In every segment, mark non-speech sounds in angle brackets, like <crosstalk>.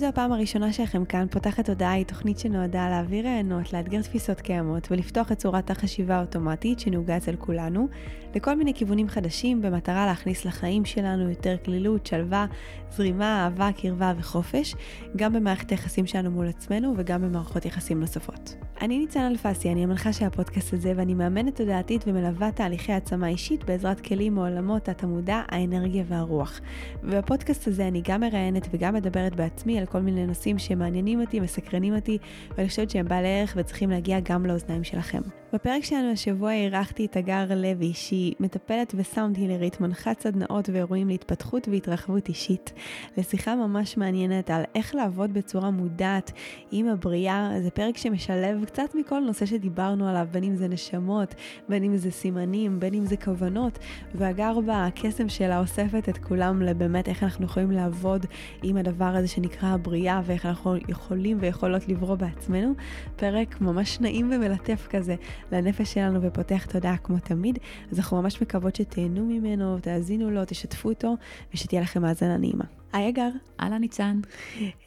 זו הפעם הראשונה שלכם כאן, פותחת הודעה היא תוכנית שנועדה להעביר רעיונות, לאתגר תפיסות קיימות ולפתוח את צורת החשיבה האוטומטית שנהוגה אצל כולנו, לכל מיני כיוונים חדשים במטרה להכניס לחיים שלנו יותר כלילות, שלווה, זרימה, אהבה, קרבה וחופש, גם במערכת היחסים שלנו מול עצמנו וגם במערכות יחסים נוספות. אני ניצן אלפסי, אני המנחה של הפודקאסט הזה ואני מאמנת תודעתית ומלווה תהליכי העצמה אישית בעזרת כלים מעולמות התמודע, האנרגיה והרוח. ובפודקאסט הזה אני גם מראיינת וגם מדברת בעצמי על כל מיני נושאים שמעניינים אותי, מסקרנים אותי, ואני חושבת שהם בעלי ערך וצריכים להגיע גם לאוזניים שלכם. בפרק שלנו השבוע אירחתי את הגר לוי, שהיא מטפלת וסאונד הילרית, מנחת סדנאות ואירועים להתפתחות והתרחבות אישית, לשיחה ממש מעניינת על איך לעבוד בצורה מודעת עם הבריאה. זה פרק שמשלב קצת מכל נושא שדיברנו עליו, בין אם זה נשמות, בין אם זה סימנים, בין אם זה כוונות, והגר בקסם שלה אוספת את כולם לבאמת איך אנחנו יכולים לעבוד עם הדבר הזה שנקרא הבריאה, ואיך אנחנו יכולים ויכולות לברוא בעצמנו. פרק ממש נעים ומלטף כזה. לנפש שלנו ופותח תודעה כמו תמיד, אז אנחנו ממש מקוות שתהנו ממנו, תאזינו לו, תשתפו אותו, ושתהיה לכם האזנה נעימה. היי הגר. אהלן ניצן.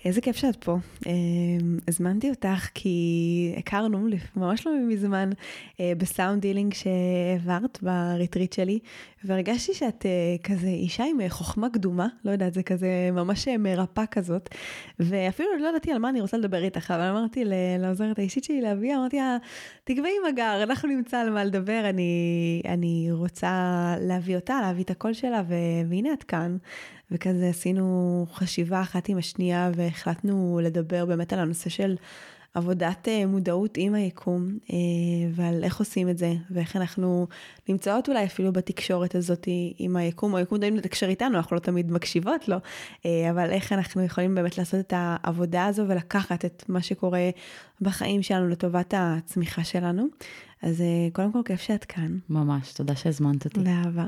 איזה כיף שאת פה. אמ, הזמנתי אותך כי הכרנו ממש לא מזמן אה, ב sound healing שהעברת ב retreat שלי, והרגשתי שאת אה, כזה אישה עם אה, חוכמה קדומה, לא יודעת, זה כזה ממש מרפאה כזאת, ואפילו לא ידעתי על מה אני רוצה לדבר איתך, אבל אמרתי לעוזרת האישית שלי להביא, אמרתי לה, תקבעי עם הגר, אנחנו נמצא על מה לדבר, אני, אני רוצה להביא אותה, להביא את הקול שלה, והנה את כאן. וכזה עשינו חשיבה אחת עם השנייה והחלטנו לדבר באמת על הנושא של עבודת אה, מודעות עם היקום אה, ועל איך עושים את זה ואיך אנחנו נמצאות אולי אפילו בתקשורת הזאת עם היקום, או היקום יודעים לתקשר איתנו, אנחנו לא תמיד מקשיבות לו, אה, אבל איך אנחנו יכולים באמת לעשות את העבודה הזו ולקחת את מה שקורה בחיים שלנו לטובת הצמיחה שלנו. אז קודם כל כיף שאת כאן. ממש, תודה שהזמנת אותי. באהבה.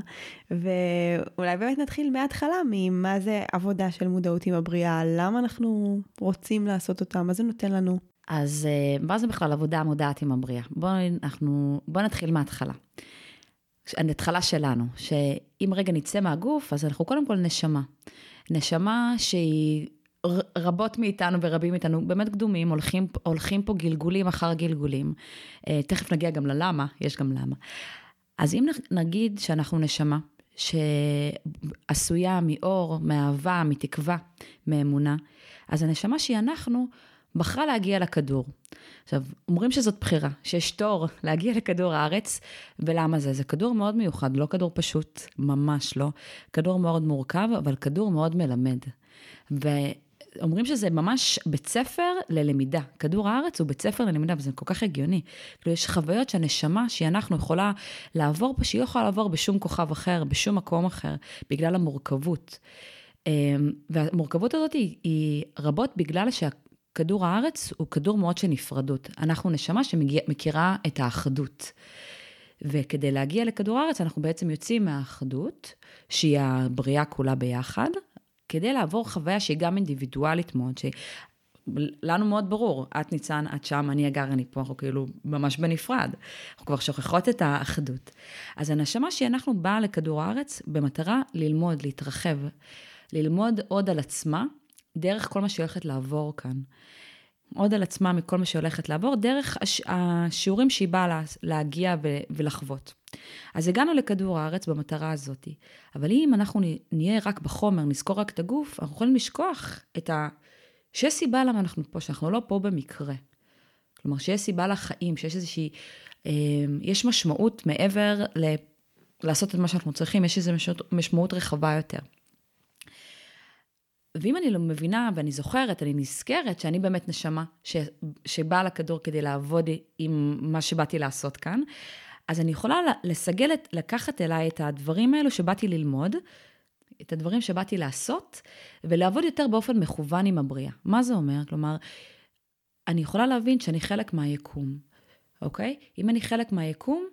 ואולי באמת נתחיל מההתחלה, ממה זה עבודה של מודעות עם הבריאה, למה אנחנו רוצים לעשות אותה, מה זה נותן לנו. אז אה, מה זה בכלל עבודה מודעת עם הבריאה? בואו בוא נתחיל מההתחלה. ההתחלה שלנו, שאם רגע נצא מהגוף, אז אנחנו קודם כל נשמה. נשמה שהיא רבות מאיתנו ורבים מאיתנו באמת קדומים, הולכים, הולכים פה גלגולים אחר גלגולים. אה, תכף נגיע גם ללמה, יש גם למה. אז אם נגיד שאנחנו נשמה, שעשויה מאור, מאהבה, מתקווה, מאמונה, אז הנשמה שהיא אנחנו, בחרה להגיע לכדור. עכשיו, אומרים שזאת בחירה, שיש תור להגיע לכדור הארץ, ולמה זה? זה כדור מאוד מיוחד, לא כדור פשוט, ממש לא. כדור מאוד מורכב, אבל כדור מאוד מלמד. ואומרים שזה ממש בית ספר ללמידה. כדור הארץ הוא בית ספר ללמידה, וזה כל כך הגיוני. כאילו, יש חוויות שהנשמה, שהיא אנחנו יכולה לעבור פה, שהיא לא יכולה לעבור בשום כוכב אחר, בשום מקום אחר, בגלל המורכבות. אמ, והמורכבות הזאת היא, היא רבות בגלל שה... כדור הארץ הוא כדור מאוד של נפרדות. אנחנו נשמה שמכירה את האחדות. וכדי להגיע לכדור הארץ, אנחנו בעצם יוצאים מהאחדות, שהיא הבריאה כולה ביחד, כדי לעבור חוויה שהיא גם אינדיבידואלית מאוד, שלנו מאוד ברור, את ניצן, את שם, אני אגר, אני פה, אנחנו כאילו ממש בנפרד. אנחנו כבר שוכחות את האחדות. אז הנשמה שאנחנו באה לכדור הארץ במטרה ללמוד, להתרחב, ללמוד עוד על עצמה, דרך כל מה שהיא הולכת לעבור כאן. עוד על עצמה מכל מה שהיא הולכת לעבור, דרך הש... השיעורים שהיא באה לה... להגיע ו... ולחוות. אז הגענו לכדור הארץ במטרה הזאת, אבל אם אנחנו נהיה רק בחומר, נזכור רק את הגוף, אנחנו יכולים לשכוח את ה... שיש סיבה למה אנחנו פה, שאנחנו לא פה במקרה. כלומר, שיש סיבה לחיים, שיש איזושהי, אה, יש משמעות מעבר ל... לעשות את מה שאנחנו צריכים, יש איזו משמעות רחבה יותר. ואם אני לא מבינה ואני זוכרת, אני נזכרת שאני באמת נשמה ש, שבאה לכדור כדי לעבוד עם מה שבאתי לעשות כאן, אז אני יכולה לסגל, לקחת אליי את הדברים האלו שבאתי ללמוד, את הדברים שבאתי לעשות, ולעבוד יותר באופן מכוון עם הבריאה. מה זה אומר? כלומר, אני יכולה להבין שאני חלק מהיקום, אוקיי? אם אני חלק מהיקום,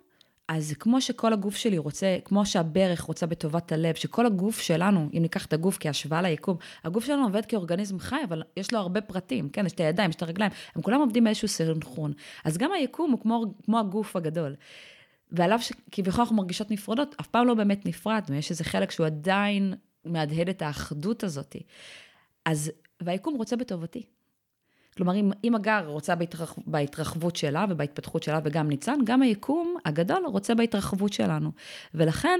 אז כמו שכל הגוף שלי רוצה, כמו שהברך רוצה בטובת הלב, שכל הגוף שלנו, אם ניקח את הגוף כהשוואה ליקום, הגוף שלנו עובד כאורגניזם חי, אבל יש לו הרבה פרטים, כן? יש את הידיים, יש את הרגליים, הם כולם עובדים באיזשהו סנכרון. אז גם היקום הוא כמו, כמו הגוף הגדול. ועליו שכביכול אנחנו מרגישות נפרדות, אף פעם לא באמת נפרדנו, יש איזה חלק שהוא עדיין מהדהד את האחדות הזאת. אז, והיקום רוצה בטובתי. כלומר, אם, אם הגר רוצה בהתרח, בהתרחבות שלה ובהתפתחות שלה, וגם ניצן, גם היקום הגדול רוצה בהתרחבות שלנו. ולכן,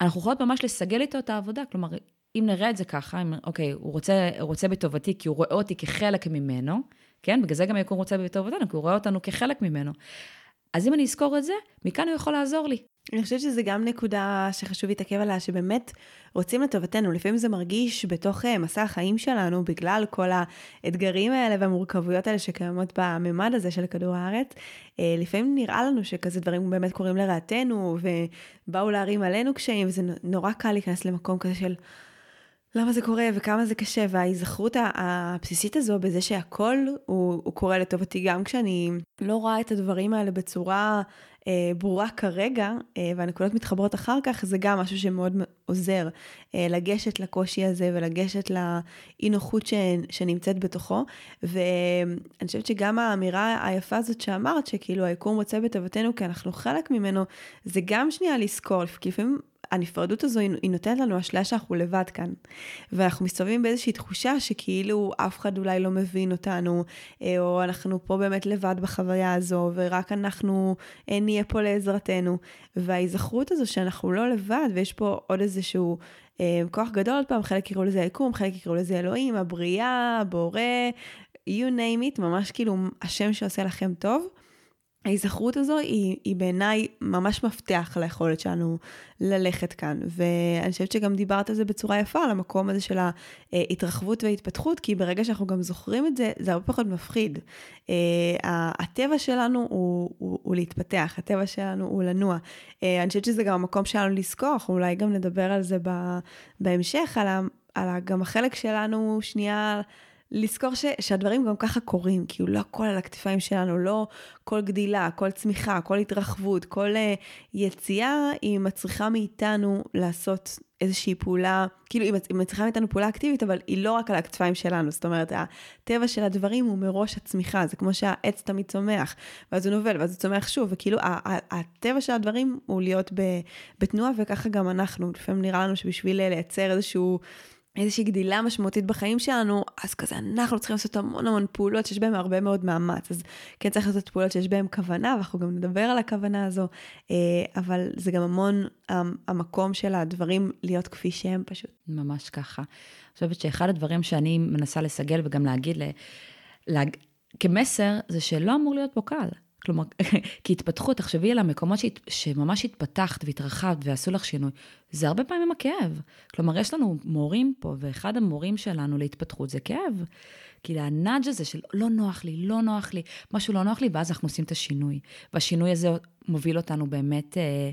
אנחנו יכולות ממש לסגל איתו את העבודה. כלומר, אם נראה את זה ככה, אם, אוקיי, הוא רוצה, רוצה בטובתי כי הוא רואה אותי כחלק ממנו, כן? בגלל זה גם היקום רוצה בטובתנו, כי הוא רואה אותנו כחלק ממנו. אז אם אני אזכור את זה, מכאן הוא יכול לעזור לי. אני חושבת שזו גם נקודה שחשוב להתעכב עליה, שבאמת רוצים לטובתנו. לפעמים זה מרגיש בתוך אה, מסע החיים שלנו, בגלל כל האתגרים האלה והמורכבויות האלה שקיימות בממד הזה של כדור הארץ. אה, לפעמים נראה לנו שכזה דברים באמת קורים לרעתנו, ובאו להרים עלינו קשיים, וזה נורא קל להיכנס למקום כזה של... למה זה קורה וכמה זה קשה, וההיזכרות הבסיסית הזו בזה שהכל הוא, הוא קורה לטובתי, גם כשאני לא רואה את הדברים האלה בצורה אה, ברורה כרגע, אה, והנקודות מתחברות אחר כך, זה גם משהו שמאוד עוזר אה, לגשת לקושי הזה ולגשת לאי נוחות ש, שנמצאת בתוכו. ואני חושבת שגם האמירה היפה הזאת שאמרת, שכאילו היקום רוצה בטובתנו כי אנחנו חלק ממנו, זה גם שנייה לזכור, כי לפעמים הנפרדות הזו היא נותנת לנו אשליה שאנחנו לבד כאן. ואנחנו מסתובבים באיזושהי תחושה שכאילו אף אחד אולי לא מבין אותנו, אה, או אנחנו פה באמת לבד בחוויה הזו, ורק אנחנו אה, נהיה פה לעזרתנו. וההיזכרות הזו שאנחנו לא לבד, ויש פה עוד איזשהו אה, כוח גדול, עוד פעם, חלק יקראו לזה היקום, חלק יקראו לזה אלוהים, הבריאה, הבורא, you name it, ממש כאילו השם שעושה לכם טוב. ההיזכרות הזו היא, היא בעיניי ממש מפתח ליכולת שלנו ללכת כאן. ואני חושבת שגם דיברת על זה בצורה יפה, על המקום הזה של ההתרחבות וההתפתחות, כי ברגע שאנחנו גם זוכרים את זה, זה הרבה פחות מפחיד. Uh, הטבע שלנו הוא, הוא, הוא להתפתח, הטבע שלנו הוא לנוע. Uh, אני חושבת שזה גם המקום שלנו לזכור, אנחנו אולי גם נדבר על זה בהמשך, על, ה, על ה, גם החלק שלנו שנייה... לזכור ש, שהדברים גם ככה קורים, כאילו לא הכל על הכתפיים שלנו, לא כל גדילה, כל צמיחה, כל התרחבות, כל uh, יציאה, היא מצריכה מאיתנו לעשות איזושהי פעולה, כאילו היא מצריכה מאיתנו פעולה אקטיבית, אבל היא לא רק על הכתפיים שלנו, זאת אומרת, הטבע של הדברים הוא מראש הצמיחה, זה כמו שהעץ תמיד צומח, ואז הוא נובל, ואז הוא צומח שוב, וכאילו הטבע של הדברים הוא להיות בתנועה, וככה גם אנחנו, לפעמים נראה לנו שבשביל לייצר איזשהו... איזושהי גדילה משמעותית בחיים שלנו, אז כזה אנחנו צריכים לעשות המון המון פעולות שיש בהן הרבה מאוד מאמץ. אז כן צריך לעשות פעולות שיש בהן כוונה, ואנחנו גם נדבר על הכוונה הזו, אה, אבל זה גם המון המקום של הדברים להיות כפי שהם פשוט. ממש ככה. אני חושבת שאחד הדברים שאני מנסה לסגל וגם להגיד ל... לה... כמסר, זה שלא אמור להיות פה קל. כלומר, <laughs> כהתפתחות, תחשבי על המקומות שהת, שממש התפתחת והתרחבת ועשו לך שינוי, זה הרבה פעמים הכאב. כלומר, יש לנו מורים פה, ואחד המורים שלנו להתפתחות זה כאב. כאילו, הנאג' הזה של לא נוח לי, לא נוח לי, משהו לא נוח לי, ואז אנחנו עושים את השינוי. והשינוי הזה מוביל אותנו באמת, אה,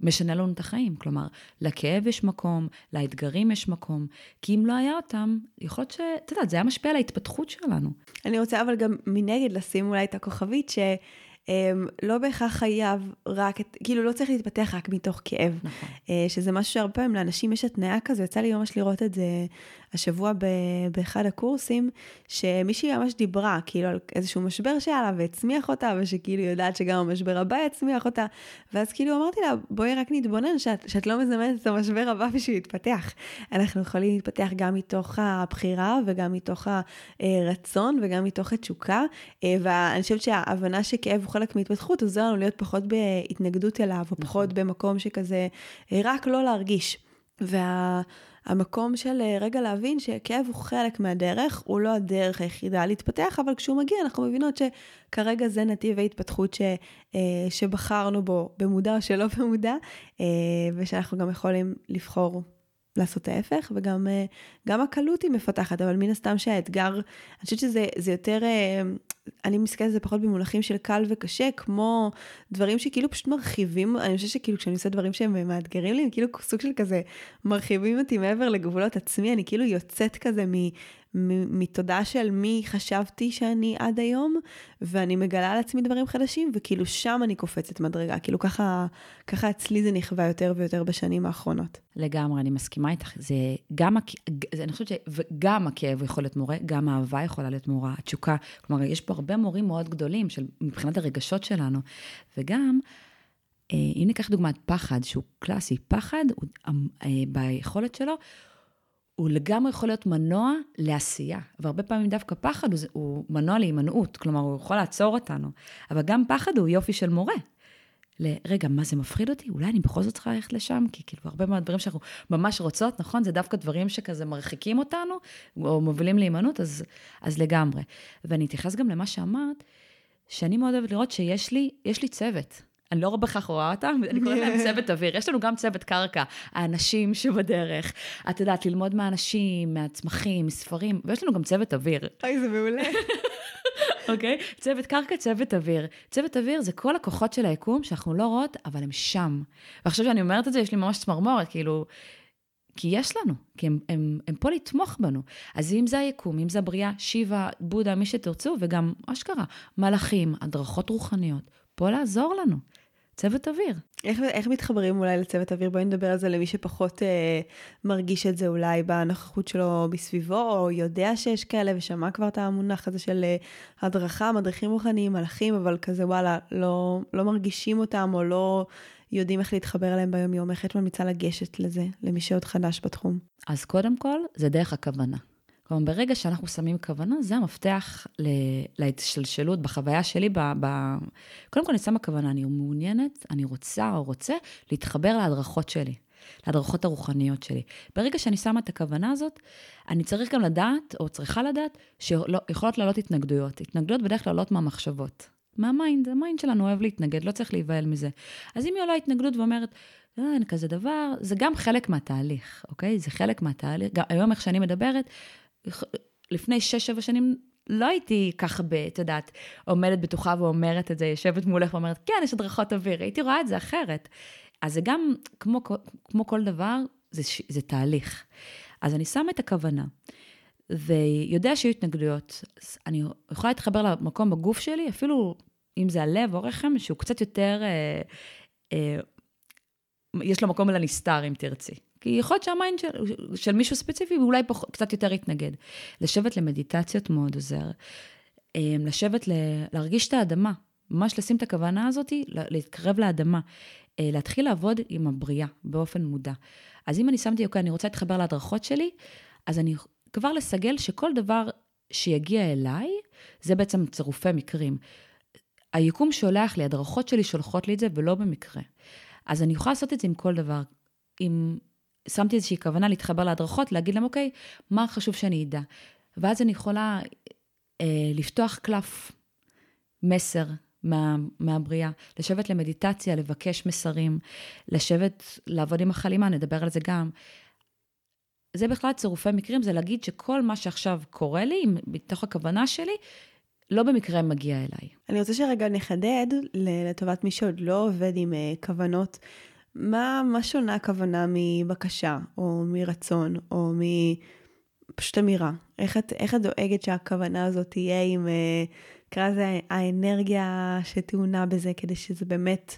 משנה לנו את החיים. כלומר, לכאב יש מקום, לאתגרים יש מקום, כי אם לא היה אותם, יכול להיות ש... את יודעת, זה היה משפיע על ההתפתחות שלנו. אני רוצה אבל גם מנגד לשים אולי את הכוכבית, ש... Um, לא בהכרח חייב רק, את, כאילו לא צריך להתפתח רק מתוך כאב. נכון. Uh, שזה משהו שהרבה פעמים לאנשים יש התניה כזו, יצא לי ממש לראות את זה השבוע באחד הקורסים, שמישהי ממש דיברה כאילו על איזשהו משבר שהיה לה והצמיח אותה, ושכאילו יודעת שגם המשבר הבא יצמיח אותה, ואז כאילו אמרתי לה, בואי רק נתבונן שאת, שאת לא מזמנת את המשבר הבא בשביל להתפתח. אנחנו יכולים להתפתח גם מתוך הבחירה וגם מתוך הרצון וגם מתוך התשוקה, אה, ואני חושבת שההבנה שכאב הוא חלק מהתפתחות עוזר לנו להיות פחות בהתנגדות אליו, או פחות נכון. במקום שכזה, אה, רק לא להרגיש. וה... המקום של אה, רגע להבין שכאב הוא חלק מהדרך, הוא לא הדרך היחידה להתפתח, אבל כשהוא מגיע אנחנו מבינות שכרגע זה נתיב ההתפתחות ש, אה, שבחרנו בו, במודע או שלא במודע, ושאנחנו גם יכולים לבחור לעשות ההפך, וגם הקלות היא מפתחת, אבל מן הסתם שהאתגר, אני חושבת שזה יותר אני מסתכלת על זה פחות במונחים של קל וקשה, כמו דברים שכאילו פשוט מרחיבים, אני חושבת שכאילו כשאני עושה דברים שהם מאתגרים לי, הם כאילו סוג של כזה מרחיבים אותי מעבר לגבולות עצמי, אני כאילו יוצאת כזה מתודעה של מי חשבתי שאני עד היום, ואני מגלה על עצמי דברים חדשים, וכאילו שם אני קופצת מדרגה. כאילו ככה, ככה אצלי זה נכווה יותר ויותר בשנים האחרונות. לגמרי, אני מסכימה איתך. זה גם, אני חושבת שגם הכאב יכול להיות מורה, גם האהבה יכולה להיות מורה, התשוקה. כלומר, יש פה הרבה מורים מאוד גדולים של, מבחינת הרגשות שלנו, וגם... אה, אם ניקח דוגמת פחד, שהוא קלאסי, פחד, הוא, אה, ביכולת שלו, הוא לגמרי יכול להיות מנוע לעשייה, והרבה פעמים דווקא פחד הוא, הוא מנוע להימנעות, כלומר, הוא יכול לעצור אותנו, אבל גם פחד הוא יופי של מורה. לרגע, מה זה מפחיד אותי? אולי אני בכל זאת צריכה ללכת לשם? כי כאילו, הרבה מאוד דברים שאנחנו ממש רוצות, נכון? זה דווקא דברים שכזה מרחיקים אותנו, או מובילים להימנעות, אז, אז לגמרי. ואני אתייחס גם למה שאמרת, שאני מאוד אוהבת לראות שיש לי, לי צוות. אני לא בהכרח רואה אותם, אני קוראת להם <laughs> צוות אוויר. יש לנו גם צוות קרקע, האנשים שבדרך. את יודעת, ללמוד מהאנשים, מהצמחים, מספרים, ויש לנו גם צוות אוויר. אוי, זה מעולה. <laughs> אוקיי? okay? צוות קרקע, צוות אוויר. צוות אוויר זה כל הכוחות של היקום שאנחנו לא רואות, אבל הם שם. ועכשיו שאני אומרת את זה, יש לי ממש צמרמורת, כאילו... כי יש לנו, כי הם, הם, הם פה לתמוך בנו. אז אם זה היקום, אם זה הבריאה, שיבה, בודה, מי שתרצו, וגם אשכרה, מלאכים, הדרכות רוחניות, פה לעזור לנו. צוות אוויר. איך, איך מתחברים אולי לצוות אוויר? בואי נדבר על זה למי שפחות אה, מרגיש את זה אולי בנוכחות שלו מסביבו, או יודע שיש כאלה ושמע כבר את המונח הזה של אה, הדרכה, מדריכים רוחניים, מלאכים, אבל כזה וואלה, לא, לא מרגישים אותם או לא יודעים איך להתחבר אליהם ביום-יום. איך את ממליצה לגשת לזה, למי שעוד חדש בתחום? אז קודם כל, זה דרך הכוונה. כלומר, ברגע שאנחנו שמים כוונה, זה המפתח להשתלשלות בחוויה שלי. ב, ב... קודם כל, אני שמה כוונה, אני מעוניינת, אני רוצה או רוצה להתחבר להדרכות שלי, להדרכות הרוחניות שלי. ברגע שאני שמה את הכוונה הזאת, אני צריך גם לדעת, או צריכה לדעת, שיכולות לעלות התנגדויות. התנגדויות בדרך כלל עולות מהמחשבות. מה mind, ה mind שלנו אוהב להתנגד, לא צריך להיבהל מזה. אז אם היא עולה התנגדות ואומרת, לא, אין כזה דבר, זה גם חלק מהתהליך, אוקיי? זה חלק מהתהליך. גם היום, איך שאני מדברת, לפני שש-שבע שנים לא הייתי ככה, את יודעת, עומדת בטוחה ואומרת את זה, יושבת מולך ואומרת, כן, יש הדרכות אוויר, הייתי רואה את זה אחרת. אז זה גם, כמו, כמו כל דבר, זה, זה תהליך. אז אני שמה את הכוונה, ויודע שיהיו התנגדויות. אני יכולה להתחבר למקום בגוף שלי, אפילו אם זה הלב או רחם, שהוא קצת יותר, אה, אה, יש לו מקום לנסתר, אם תרצי. כי יכול להיות שהמיינד של, של מישהו ספציפי אולי פח, קצת יותר יתנגד. לשבת למדיטציות מאוד עוזר. אמ, לשבת, ל, להרגיש את האדמה, ממש לשים את הכוונה הזאת, להתקרב לאדמה. אה, להתחיל לעבוד עם הבריאה באופן מודע. אז אם אני שמתי, אוקיי, אני רוצה להתחבר להדרכות שלי, אז אני כבר לסגל שכל דבר שיגיע אליי, זה בעצם צירופי מקרים. היקום שולח לי, הדרכות שלי שולחות לי את זה, ולא במקרה. אז אני יכולה לעשות את זה עם כל דבר. עם שמתי איזושהי כוונה להתחבר להדרכות, להגיד להם, אוקיי, מה חשוב שאני אדע? ואז אני יכולה אה, לפתוח קלף, מסר מה, מהבריאה, לשבת למדיטציה, לבקש מסרים, לשבת, לעבוד עם החלימה, נדבר על זה גם. זה בכלל צירופי מקרים, זה להגיד שכל מה שעכשיו קורה לי, מתוך הכוונה שלי, לא במקרה מגיע אליי. אני רוצה שרגע נחדד, לטובת מי שעוד לא עובד עם uh, כוונות. מה, מה שונה הכוונה מבקשה, או מרצון, או מפשוט אמירה? איך את, איך את דואגת שהכוונה הזאת תהיה עם, נקרא לזה, האנרגיה שטעונה בזה, כדי שזה באמת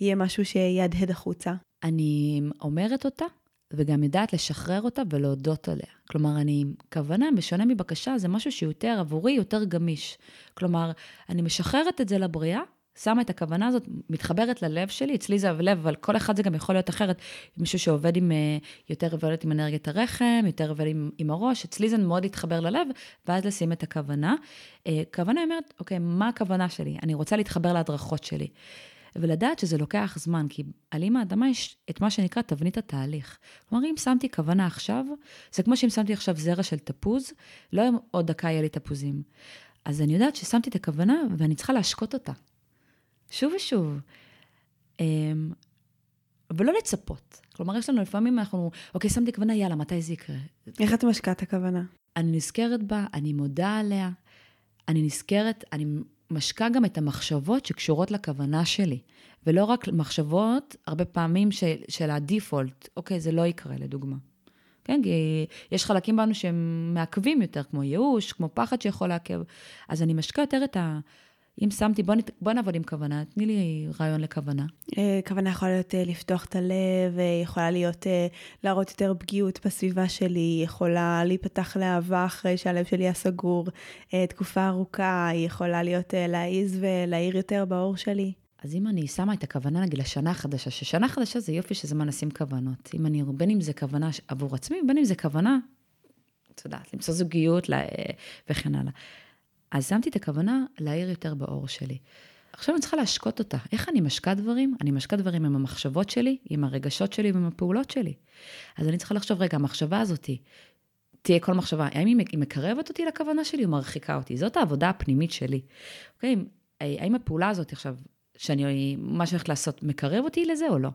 יהיה משהו שיהדהד החוצה? אני אומרת אותה, וגם יודעת לשחרר אותה ולהודות עליה. כלומר, אני, כוונה, בשונה מבקשה, זה משהו שיותר עבורי יותר גמיש. כלומר, אני משחררת את זה לבריאה, שמה את הכוונה הזאת, מתחברת ללב שלי, אצלי זה הלב, אבל כל אחד זה גם יכול להיות אחרת. מישהו שעובד עם, אה, יותר עובד עם אנרגיית הרחם, יותר עובד עם, עם הראש, אצלי זה מאוד להתחבר ללב, ואז לשים את הכוונה. אה, כוונה אומרת, אוקיי, מה הכוונה שלי? אני רוצה להתחבר להדרכות שלי. ולדעת שזה לוקח זמן, כי על אימא האדמה יש את מה שנקרא תבנית התהליך. כלומר, אם שמתי כוונה עכשיו, זה כמו שאם שמתי עכשיו זרע של תפוז, לא עוד דקה יהיה לי תפוזים. אז אני יודעת ששמתי את הכוונה ואני צריכה להשקות אותה. שוב ושוב. אמ, ולא לצפות. כלומר, יש לנו לפעמים, אנחנו, אוקיי, שמתי כוונה, יאללה, מתי זה יקרה? איך את משקעת הכוונה? אני נזכרת בה, אני מודה עליה, אני נזכרת, אני משקה גם את המחשבות שקשורות לכוונה שלי, ולא רק מחשבות, הרבה פעמים של, של הדיפולט, אוקיי, זה לא יקרה, לדוגמה. כן, כי יש חלקים בנו שהם מעכבים יותר, כמו ייאוש, כמו פחד שיכול לעכב. אז אני משקה יותר את ה... אם שמתי, בוא, נת, בוא נעבוד עם כוונה, תני לי רעיון לכוונה. אה, כוונה יכולה להיות אה, לפתוח את הלב, אה, יכולה להיות להראות יותר פגיעות בסביבה שלי, יכולה להיפתח לאהבה אחרי שהלב שלי היה סגור תקופה ארוכה, היא יכולה להיות להעיז ולהאיר יותר באור שלי. אז אם אני שמה את הכוונה, נגיד, לשנה החדשה, ששנה חדשה זה יופי שזה מה לשים כוונות. אם אני, בין אם זה כוונה עבור עצמי, בין אם זה כוונה, את יודעת, למצוא זוגיות וכן הלאה. אז שמתי את הכוונה להאיר יותר באור שלי. עכשיו אני צריכה להשקות אותה. איך אני משקה דברים? אני משקה דברים עם המחשבות שלי, עם הרגשות שלי ועם הפעולות שלי. אז אני צריכה לחשוב, רגע, המחשבה הזאתי, תהיה כל מחשבה, האם היא מקרבת אותי לכוונה שלי או מרחיקה אותי? זאת העבודה הפנימית שלי. אוקיי, האם הפעולה הזאת עכשיו, שאני, מה שאני הולכת לעשות, מקרב אותי לזה או לא?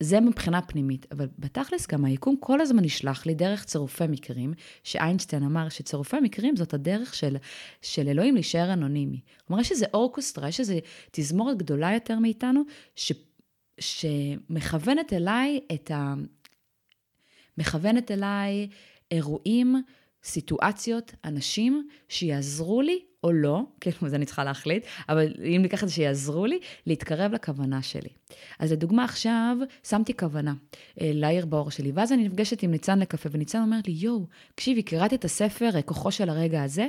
זה מבחינה פנימית, אבל בתכלס גם היקום כל הזמן נשלח לי דרך צירופי מקרים, שאיינשטיין אמר שצירופי מקרים זאת הדרך של, של אלוהים להישאר אנונימי. כלומר, יש איזה אורקוסטרה, יש איזה תזמורת גדולה יותר מאיתנו, ש, שמכוונת אליי את ה... מכוונת אליי אירועים, סיטואציות, אנשים שיעזרו לי או לא, כאילו, זה אני צריכה להחליט, אבל אם ניקח את זה שיעזרו לי, להתקרב לכוונה שלי. אז לדוגמה, עכשיו שמתי כוונה אה, להעיר באור שלי, ואז אני נפגשת עם ניצן לקפה, וניצן אומרת לי, יואו, תקשיבי, קראתי את הספר, אה, כוחו של הרגע הזה,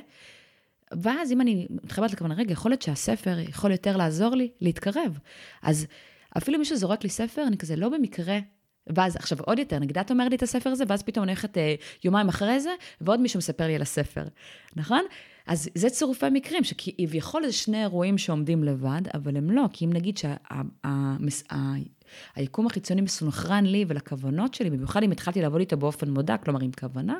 ואז אם אני מתחברת לכוונה, רגע, יכול להיות שהספר יכול יותר לעזור לי להתקרב. אז אפילו מישהו זורק לי ספר, אני כזה לא במקרה ואז עכשיו עוד יותר, נגיד את אומרת לי את הספר הזה, ואז פתאום אני הולכת אה, יומיים אחרי זה, ועוד מישהו מספר לי על הספר, נכון? אז זה צירופי מקרים, שכביכול זה שני אירועים שעומדים לבד, אבל הם לא, כי אם נגיד שהיקום החיצוני מסונכרן לי ולכוונות שלי, במיוחד אם התחלתי לעבוד איתו באופן מודע, כלומר עם כוונה,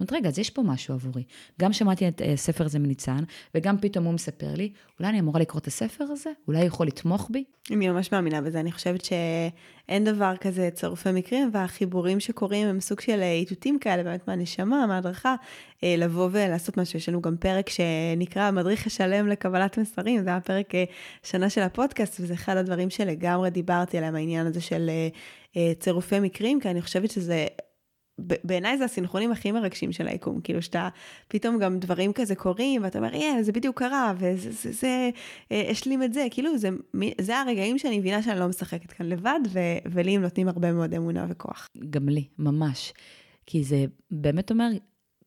אומרת, רגע, אז יש פה משהו עבורי. גם שמעתי את הספר אה, הזה מניצן, וגם פתאום הוא מספר לי, אולי אני אמורה לקרוא את הספר הזה? אולי הוא יכול לתמוך בי? אני ממש מאמינה בזה, אני חושבת שאין דבר כזה צירופי מקרים, והחיבורים שקורים הם סוג של איתותים כאלה, באמת מהנשמה, מההדרכה, אה, לבוא ולעשות משהו. יש לנו גם פרק שנקרא המדריך השלם לקבלת מסרים, זה היה פרק אה, שנה של הפודקאסט, וזה אחד הדברים שלגמרי דיברתי עליהם, העניין הזה של צירופי מקרים, כי אני חושבת שזה בעיניי זה הסינכרונים הכי מרגשים של היקום, כאילו שאתה, פתאום גם דברים כזה קורים, ואתה אומר, יאה, זה בדיוק קרה, וזה, זה, זה, אה, השלים את זה, כאילו, זה, זה הרגעים שאני מבינה שאני לא משחקת כאן לבד, ו, ולי הם נותנים הרבה מאוד אמונה וכוח. גם לי, ממש. כי זה באמת אומר,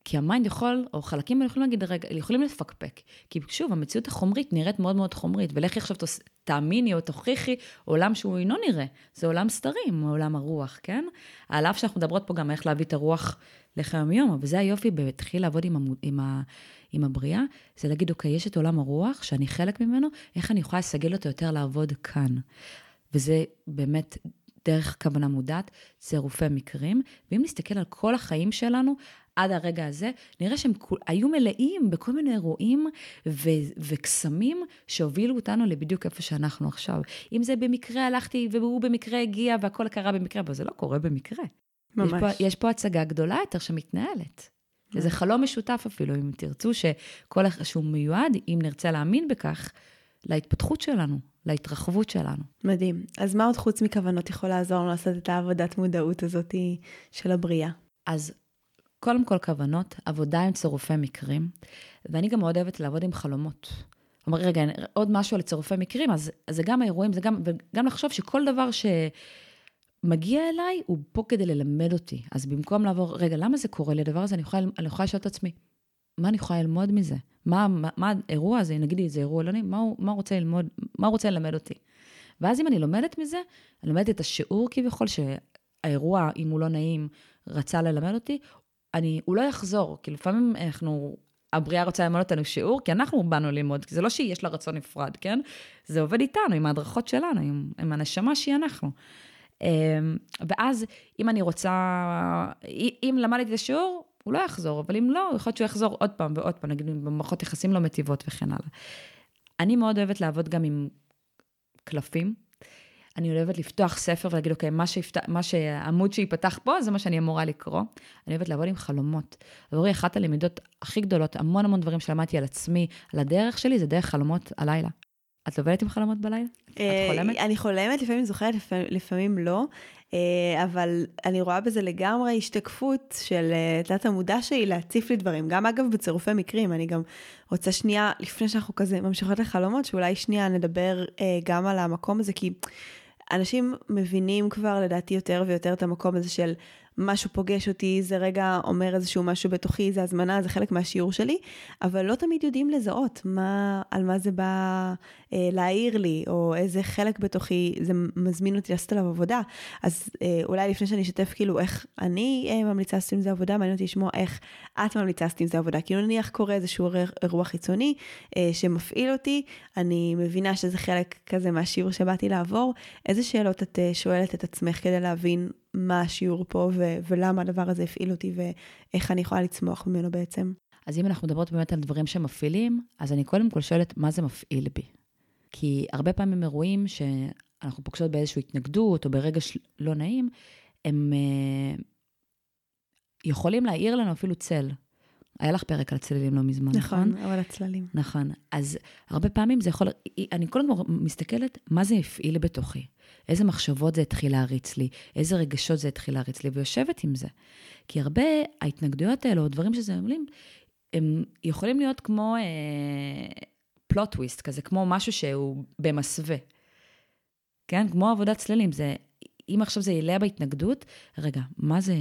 כי ה mind יכול, או חלקים יכולים להגיד, רגע, יכולים לפקפק. כי שוב, המציאות החומרית נראית מאוד מאוד חומרית, ולכי עכשיו תאמיני או תוכיחי עולם שהוא אינו נראה. זה עולם סתרים, עולם הרוח, כן? על אף שאנחנו מדברות פה גם איך להביא את הרוח לחיי יום, אבל זה היופי בהתחיל לעבוד עם, המ, עם, ה, עם הבריאה, זה להגיד, אוקיי, יש את עולם הרוח, שאני חלק ממנו, איך אני יכולה לסגל אותו יותר לעבוד כאן. וזה באמת דרך כוונה מודעת, צירופי מקרים. ואם נסתכל על כל החיים שלנו, עד הרגע הזה, נראה שהם היו מלאים בכל מיני אירועים ו- וקסמים שהובילו אותנו לבדיוק איפה שאנחנו עכשיו. אם זה במקרה הלכתי והוא במקרה הגיע והכל קרה במקרה, אבל זה לא קורה במקרה. ממש. יש פה, יש פה הצגה גדולה יותר שמתנהלת. וזה חלום משותף אפילו, אם תרצו, שכל, שהוא מיועד, אם נרצה להאמין בכך, להתפתחות שלנו, להתרחבות שלנו. מדהים. אז מה עוד חוץ מכוונות יכול לעזור לנו לעשות את העבודת מודעות הזאת של הבריאה? אז קודם כל כוונות, עבודה עם צירופי מקרים, ואני גם מאוד אוהבת לעבוד עם חלומות. כלומר, רגע, עוד משהו על צירופי מקרים, אז, אז זה גם האירועים, זה גם, וגם לחשוב שכל דבר שמגיע אליי, הוא פה כדי ללמד אותי. אז במקום לעבור, רגע, למה זה קורה לי הדבר הזה? אני יכולה, אני יכולה לשאול את עצמי, מה אני יכולה ללמוד מזה? מה, מה, מה האירוע הזה, נגיד לי, זה אירוע מה הוא, מה הוא רוצה ללמוד, מה הוא רוצה ללמד אותי? ואז אם אני לומדת מזה, אני לומדת את השיעור כביכול, שהאירוע, אם הוא לא נעים, רצה ללמד אותי, אני, הוא לא יחזור, כי לפעמים אנחנו, הבריאה רוצה ללמוד אותנו שיעור, כי אנחנו באנו ללמוד, כי זה לא שיש לה רצון נפרד, כן? זה עובד איתנו, עם ההדרכות שלנו, עם, עם הנשמה שהיא אנחנו. אמ, ואז, אם אני רוצה, אם למדתי את השיעור, הוא לא יחזור, אבל אם לא, יכול להיות שהוא יחזור עוד פעם ועוד פעם, נגיד במערכות יחסים לא מטיבות וכן הלאה. אני מאוד אוהבת לעבוד גם עם קלפים. אני אוהבת לפתוח ספר ולהגיד, אוקיי, מה, שיפת... מה שהעמוד שיפתח פה, זה מה שאני אמורה לקרוא. אני אוהבת לעבוד עם חלומות. עבורי אחת הלמידות הכי גדולות, המון המון דברים שלמדתי על עצמי, על הדרך שלי, זה דרך חלומות הלילה. את עובדת עם חלומות בלילה? את אה, חולמת? אני חולמת, לפעמים זוכרת, לפעמים, לפעמים לא, אה, אבל אני רואה בזה לגמרי השתקפות של אה, תת המודע שלי להציף לי דברים. גם אגב בצירופי מקרים, אני גם רוצה שנייה, לפני שאנחנו כזה ממשיכות לחלומות, שאולי שנייה נדבר גם על המקום הזה, כי אנשים מבינים כבר לדעתי יותר ויותר את המקום הזה של משהו פוגש אותי, זה רגע אומר איזשהו משהו בתוכי, זה הזמנה, זה חלק מהשיעור שלי, אבל לא תמיד יודעים לזהות מה, על מה זה בא אה, להעיר לי, או איזה חלק בתוכי זה מזמין אותי לעשות עליו עבודה. אז אה, אולי לפני שאני אשתף כאילו איך אני אה, ממליצה לעשות עם זה עבודה, מעניין אותי לשמוע איך את ממליצה לעשות עם זה עבודה. כאילו נניח קורה איזשהו אירוע חיצוני אה, שמפעיל אותי, אני מבינה שזה חלק כזה מהשיעור שבאתי לעבור, איזה שאלות את אה, שואלת את עצמך כדי להבין מה השיעור פה ו- ולמה הדבר הזה הפעיל אותי ואיך אני יכולה לצמוח ממנו בעצם. אז אם אנחנו מדברות באמת על דברים שמפעילים, אז אני קודם כל שואלת, מה זה מפעיל בי? כי הרבה פעמים אירועים שאנחנו פוגשות באיזושהי התנגדות או ברגש לא נעים, הם uh, יכולים להעיר לנו אפילו צל. היה לך פרק על צללים לא מזמן, נכון? נכון, אבל הצללים. נכון. אז הרבה פעמים זה יכול... אני כל מסתכלת מה זה הפעיל בתוכי. איזה מחשבות זה התחיל להריץ לי, איזה רגשות זה התחיל להריץ לי, ויושבת עם זה. כי הרבה ההתנגדויות האלו, או דברים שזה אומרים, הם יכולים להיות כמו פלוט אה, טוויסט כזה, כמו משהו שהוא במסווה. כן? כמו עבודת צללים. זה, אם עכשיו זה יעלה בהתנגדות, רגע, מה זה,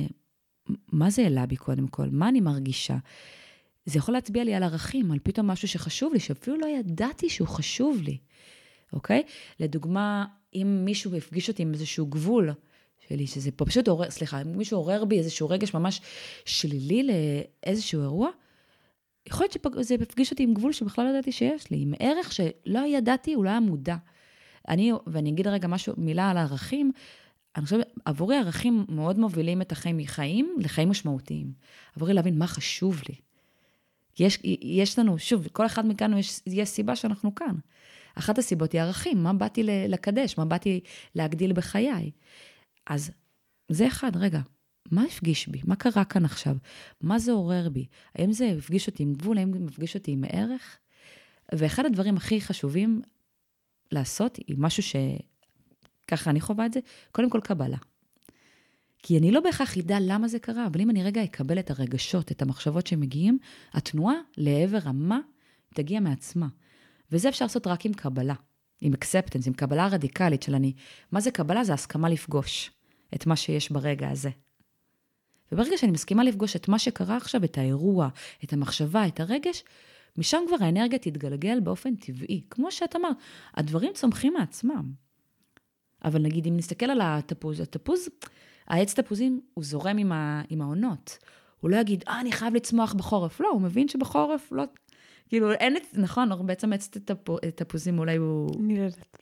מה זה העלה בי קודם כל? מה אני מרגישה? זה יכול להצביע לי על ערכים, על פתאום משהו שחשוב לי, שאפילו לא ידעתי שהוא חשוב לי, אוקיי? לדוגמה, אם מישהו הפגיש אותי עם איזשהו גבול שלי, שזה פה פשוט עורר, סליחה, אם מישהו עורר בי איזשהו רגש ממש שלילי לאיזשהו אירוע, יכול להיות שזה הפגיש אותי עם גבול שבכלל לא ידעתי שיש לי, עם ערך שלא ידעתי, הוא לא היה מודע. אני, ואני אגיד רגע משהו, מילה על הערכים, אני חושבת, עבורי ערכים מאוד מובילים את החיים מחיים לחיים משמעותיים. עבורי להבין מה חשוב לי. יש, יש לנו, שוב, כל אחד מכאן יש, יש סיבה שאנחנו כאן. אחת הסיבות היא ערכים, מה באתי לקדש, מה באתי להגדיל בחיי. אז זה אחד, רגע, מה הפגיש בי? מה קרה כאן עכשיו? מה זה עורר בי? האם זה הפגיש אותי עם גבול? האם זה מפגיש אותי עם ערך? ואחד הדברים הכי חשובים לעשות, היא משהו שככה אני חווה את זה, קודם כל קבלה. כי אני לא בהכרח אדע למה זה קרה, אבל אם אני רגע אקבל את הרגשות, את המחשבות שמגיעים, התנועה לעבר המה תגיע מעצמה. וזה אפשר לעשות רק עם קבלה, עם אקספטנס, עם קבלה רדיקלית של אני. מה זה קבלה? זה הסכמה לפגוש את מה שיש ברגע הזה. וברגע שאני מסכימה לפגוש את מה שקרה עכשיו, את האירוע, את המחשבה, את הרגש, משם כבר האנרגיה תתגלגל באופן טבעי. כמו שאת אמרת, הדברים צומחים מעצמם. אבל נגיד, אם נסתכל על התפוז, התפוז, העץ תפוזים, הוא זורם עם, ה, עם העונות. הוא לא יגיד, אה, אני חייב לצמוח בחורף. לא, הוא מבין שבחורף לא, כאילו, אין את, נכון, בעצם עץ תפוזים אולי הוא... אני לא יודעת.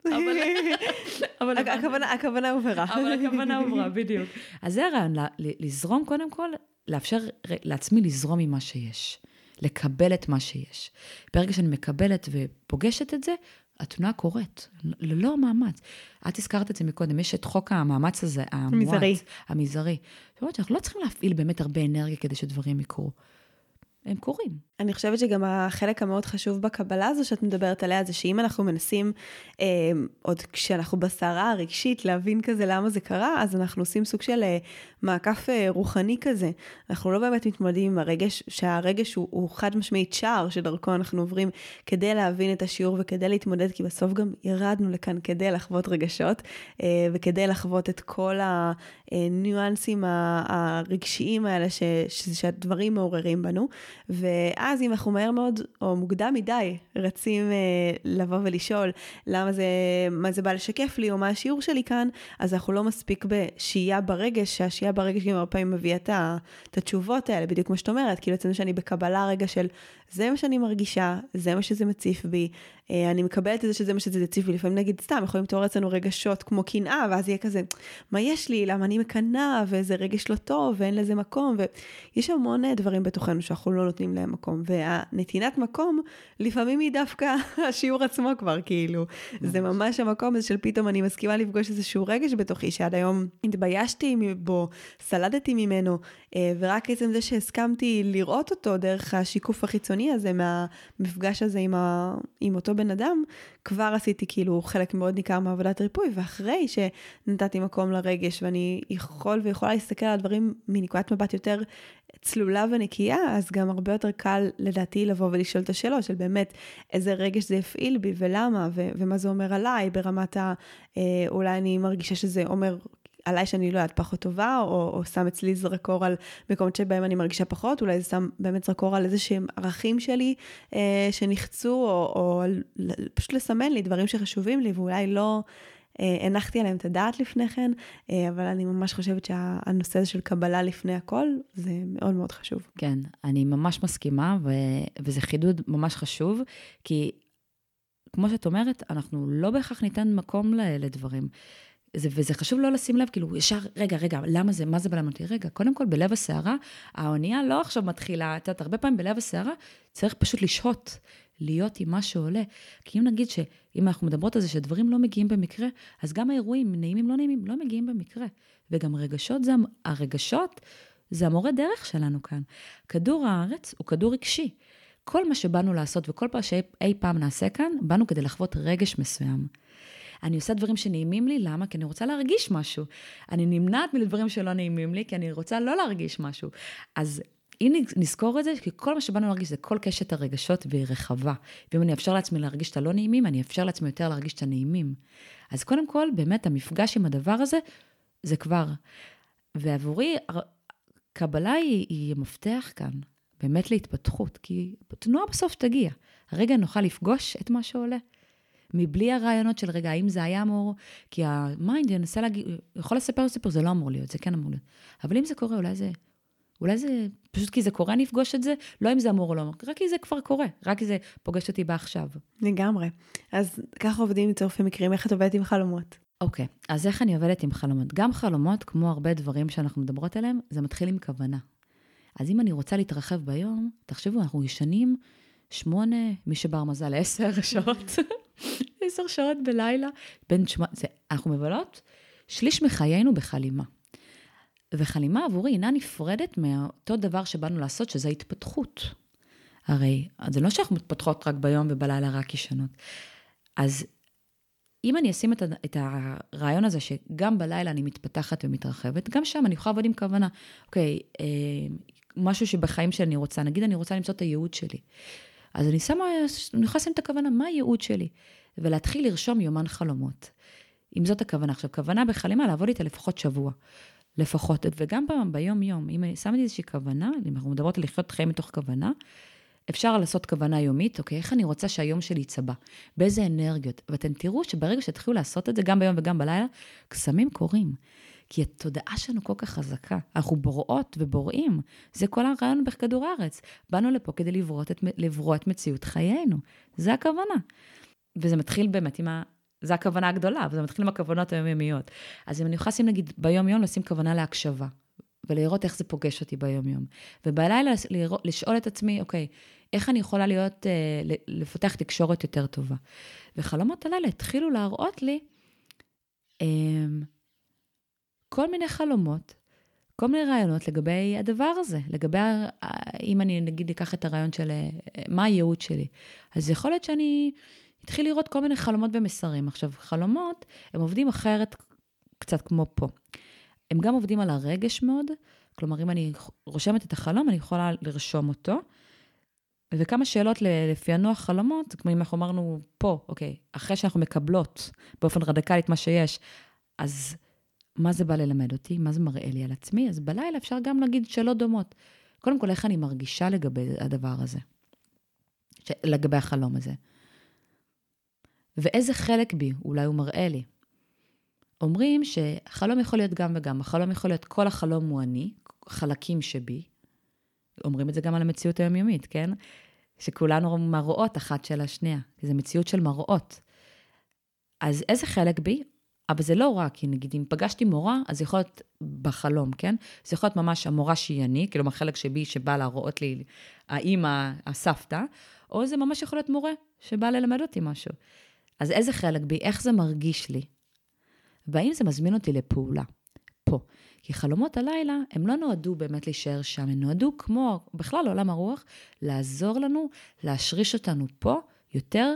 אבל <laughs> הכוונה הובהרה. אבל הכוונה הובהרה, בדיוק. אז זה הרעיון, לזרום קודם כל, לאפשר לעצמי לזרום עם מה שיש. לקבל את מה שיש. ברגע שאני מקבלת ופוגשת את זה, התנועה קורית, ללא מאמץ. את הזכרת את זה מקודם, יש את חוק המאמץ הזה, המועט. המזערי. המזערי. זאת אומרת שאנחנו לא צריכים להפעיל באמת הרבה אנרגיה כדי שדברים יקרו. הם קורים. אני חושבת שגם החלק המאוד חשוב בקבלה הזו שאת מדברת עליה, זה שאם אנחנו מנסים, אה, עוד כשאנחנו בסערה הרגשית, להבין כזה למה זה קרה, אז אנחנו עושים סוג של אה, מעקף אה, רוחני כזה. אנחנו לא באמת מתמודדים עם הרגש, שהרגש הוא, הוא חד משמעית שער שדרכו אנחנו עוברים כדי להבין את השיעור וכדי להתמודד, כי בסוף גם ירדנו לכאן כדי לחוות רגשות, אה, וכדי לחוות את כל הניואנסים הרגשיים האלה ש, ש, שהדברים מעוררים בנו. ואז אם אנחנו מהר מאוד, או מוקדם מדי, רצים אה, לבוא ולשאול למה זה, מה זה בא לשקף לי, או מה השיעור שלי כאן, אז אנחנו לא מספיק בשהייה ברגש, שהשהייה ברגש גם הרבה פעמים מביאה את, את התשובות האלה, בדיוק כמו שאת אומרת, כאילו אצלנו שאני בקבלה רגע של זה מה שאני מרגישה, זה מה שזה מציף בי, אני מקבלת את זה שזה מה שזה מציף בי, לפעמים נגיד סתם, יכולים לתואר אצלנו רגשות כמו קנאה, ואז יהיה כזה, מה יש לי, למה אני מקנאה, וזה רגש לא טוב, ואין לזה מקום, ויש המון אה, דברים בתוכנו שאנחנו לא לא נותנים להם מקום. והנתינת מקום, לפעמים היא דווקא <laughs> השיעור עצמו כבר, כאילו. זה ממש. המקום הזה של פתאום אני מסכימה לפגוש איזשהו רגש בתוכי, שעד היום התביישתי בו, סלדתי ממנו, אה, ורק עצם זה שהסכמתי לראות אותו דרך השיקוף החיצוני הזה, מהמפגש הזה עם, ה... עם אותו בן אדם, כבר עשיתי כאילו חלק מאוד ניכר מעבודת ריפוי, ואחרי שנתתי מקום לרגש, ואני יכול ויכולה להסתכל על הדברים מנקודת מבט יותר צלולה ונקייה, אז גם הרבה יותר קל לדעתי לבוא ולשאול את השאלות של באמת איזה רגש זה הפעיל בי ולמה, ומה זה אומר עליי ברמת ה... אה, אולי אני מרגישה שזה אומר עליי שאני לא יודעת פחות טובה, או, או שם אצלי זרקור על מקומות שבהם אני מרגישה פחות, אולי זה שם באמת זרקור על איזה שהם ערכים שלי אה, שנחצו, או, או פשוט לסמן לי דברים שחשובים לי, ואולי לא אה, הנחתי עליהם את הדעת לפני כן, אה, אבל אני ממש חושבת שהנושא הזה של קבלה לפני הכל, זה מאוד מאוד חשוב. כן, אני ממש מסכימה, ו, וזה חידוד ממש חשוב, כי כמו שאת אומרת, אנחנו לא בהכרח ניתן מקום לדברים. זה, וזה חשוב לא לשים לב, כאילו, ישר, רגע, רגע, למה זה, מה זה בלם אותי? רגע, קודם כל, בלב הסערה, האונייה לא עכשיו מתחילה, את יודעת, הרבה פעמים בלב הסערה צריך פשוט לשהות, להיות עם מה שעולה. כי אם נגיד שאם אנחנו מדברות על זה שדברים לא מגיעים במקרה, אז גם האירועים, נעימים, לא נעימים, לא מגיעים במקרה. וגם רגשות, זה, הרגשות זה המורה דרך שלנו כאן. כדור הארץ הוא כדור רגשי. כל מה שבאנו לעשות וכל פעם שאי פעם נעשה כאן, באנו כדי לחוות רגש מסוים. אני עושה דברים שנעימים לי, למה? כי אני רוצה להרגיש משהו. אני נמנעת מדברים שלא נעימים לי, כי אני רוצה לא להרגיש משהו. אז אם נזכור את זה, כי כל מה שבאנו להרגיש זה כל קשת הרגשות והיא רחבה. ואם אני אאפשר לעצמי להרגיש את הלא נעימים, אני אאפשר לעצמי יותר להרגיש את הנעימים. אז קודם כל, באמת המפגש עם הדבר הזה, זה כבר. ועבורי, קבלה היא, היא המפתח כאן, באמת להתפתחות, כי תנועה בסוף תגיע. הרגע נוכל לפגוש את מה שעולה. מבלי הרעיונות של, רגע, האם זה היה אמור, כי ה mind ינסה להגיד, יכול לספר סיפור, זה לא אמור להיות, זה כן אמור להיות. אבל אם זה קורה, אולי זה, אולי זה, פשוט כי זה קורה, אני אפגוש את זה, לא אם זה אמור או לא אמור, רק כי זה כבר קורה, רק כי זה פוגש אותי בעכשיו. לגמרי. אז ככה עובדים עם מקרים, איך את עובדת עם חלומות? אוקיי, okay, אז איך אני עובדת עם חלומות? גם חלומות, כמו הרבה דברים שאנחנו מדברות עליהם, זה מתחיל עם כוונה. אז אם אני רוצה להתרחב ביום, תחשבו, אנחנו ישנים שמונה, מי שבר מזל עשר שעות, עשר שעות בלילה, בין שמונה, אנחנו מבלות שליש מחיינו בחלימה. וחלימה עבורי אינה נפרדת מאותו דבר שבאנו לעשות, שזה התפתחות. הרי זה לא שאנחנו מתפתחות רק ביום ובלילה רק ישנות. אז אם אני אשים את, את הרעיון הזה שגם בלילה אני מתפתחת ומתרחבת, גם שם אני יכולה לעבוד עם כוונה. אוקיי, אה, משהו שבחיים שלי אני רוצה, נגיד אני רוצה למצוא את הייעוד שלי. אז אני שמה, אני יכולה לשים את הכוונה, מה הייעוד שלי? ולהתחיל לרשום יומן חלומות. אם זאת הכוונה. עכשיו, כוונה בחלימה, לעבוד איתה לפחות שבוע. לפחות, וגם פעם, ביום-יום, אם אני שמתי איזושהי כוונה, אם אנחנו מדברות על לחיות חיים מתוך כוונה, אפשר לעשות כוונה יומית, אוקיי, איך אני רוצה שהיום שלי יצבע? באיזה אנרגיות? ואתם תראו שברגע שתתחילו לעשות את זה, גם ביום וגם בלילה, קסמים קורים. כי התודעה שלנו כל כך חזקה. אנחנו בוראות ובוראים. זה כל הרעיון בכדור הארץ. באנו לפה כדי לברוא את, לברוא את מציאות חיינו. זה הכוונה. וזה מתחיל באמת עם ה... זה הכוונה הגדולה, וזה מתחיל עם הכוונות היומיומיות. אז אם אני יכולה לשים, נגיד, ביום-יום, לשים כוונה להקשבה, ולראות איך זה פוגש אותי ביום-יום. ובלילה לשאול את עצמי, אוקיי, איך אני יכולה להיות, אה, לפתח תקשורת יותר טובה. וחלומות הלילה התחילו להראות לי אה, כל מיני חלומות, כל מיני רעיונות לגבי הדבר הזה, לגבי, אם אני נגיד אקח את הרעיון של מה הייעוד שלי. אז יכול להיות שאני אתחיל לראות כל מיני חלומות ומסרים. עכשיו, חלומות, הם עובדים אחרת קצת כמו פה. הם גם עובדים על הרגש מאוד, כלומר, אם אני רושמת את החלום, אני יכולה לרשום אותו. וכמה שאלות לפענוח חלומות, כמו אם אנחנו אמרנו פה, אוקיי, אחרי שאנחנו מקבלות באופן רדיקלי את מה שיש, אז מה זה בא ללמד אותי? מה זה מראה לי על עצמי? אז בלילה אפשר גם להגיד שאלות דומות. קודם כל, איך אני מרגישה לגבי הדבר הזה? ש... לגבי החלום הזה. ואיזה חלק בי אולי הוא מראה לי. אומרים שחלום יכול להיות גם וגם. החלום יכול להיות כל החלום הוא אני, חלקים שבי. אומרים את זה גם על המציאות היומיומית, כן? שכולנו מראות אחת של השנייה, כי זו מציאות של מראות. אז איזה חלק בי? אבל זה לא רק, כי נגיד אם פגשתי מורה, אז זה יכול להיות בחלום, כן? זה יכול להיות ממש המורה שהיא אני, כלומר החלק שבי שבא להראות לי, האימא, הסבתא, או זה ממש יכול להיות מורה שבא ללמד אותי משהו. אז איזה חלק בי, איך זה מרגיש לי? והאם זה מזמין אותי לפעולה? פה. כי חלומות הלילה, הם לא נועדו באמת להישאר שם, הם נועדו כמו בכלל עולם הרוח, לעזור לנו, להשריש אותנו פה יותר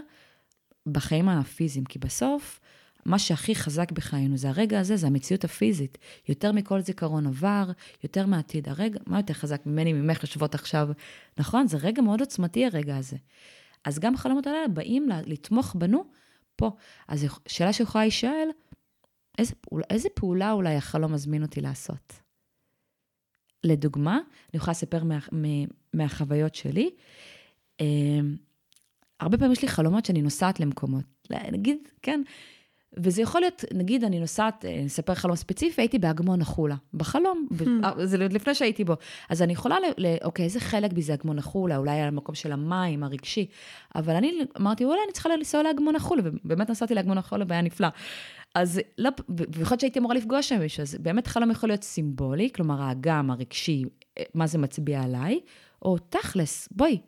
בחיים הפיזיים. כי בסוף, מה שהכי חזק בחיינו זה הרגע הזה, זה המציאות הפיזית. יותר מכל זיכרון עבר, יותר מעתיד. הרגע, מה יותר חזק ממני, ממך יושבות עכשיו? נכון? זה רגע מאוד עוצמתי הרגע הזה. אז גם חלומות הלילה באים לתמוך בנו פה. אז שאלה שיכולה להישאל, איזה, איזה פעולה אולי החלום מזמין אותי לעשות? לדוגמה, אני יכולה לספר מה, מה, מהחוויות שלי. אה, הרבה פעמים יש לי חלומות שאני נוסעת למקומות. נגיד, כן, וזה יכול להיות, נגיד, אני נוסעת, אני אה, אספר חלום ספציפי, הייתי באגמון החולה, בחלום. אה, זה לפני שהייתי בו. אז אני יכולה, ל, ל, אוקיי, איזה חלק בי זה אגמון החולה, אולי על המקום של המים, הרגשי, אבל אני אמרתי, אולי אני צריכה לנסוע לאגמון החולה, ובאמת נסעתי לאגמון החולה והיה נפלא. אז לא, במיוחד שהייתי אמורה לפגוש שם מישהו, אז באמת חלום יכול להיות סימבולי, כלומר האגם, הרגשי, אה, מה זה מצביע עליי, או תכלס, בואי,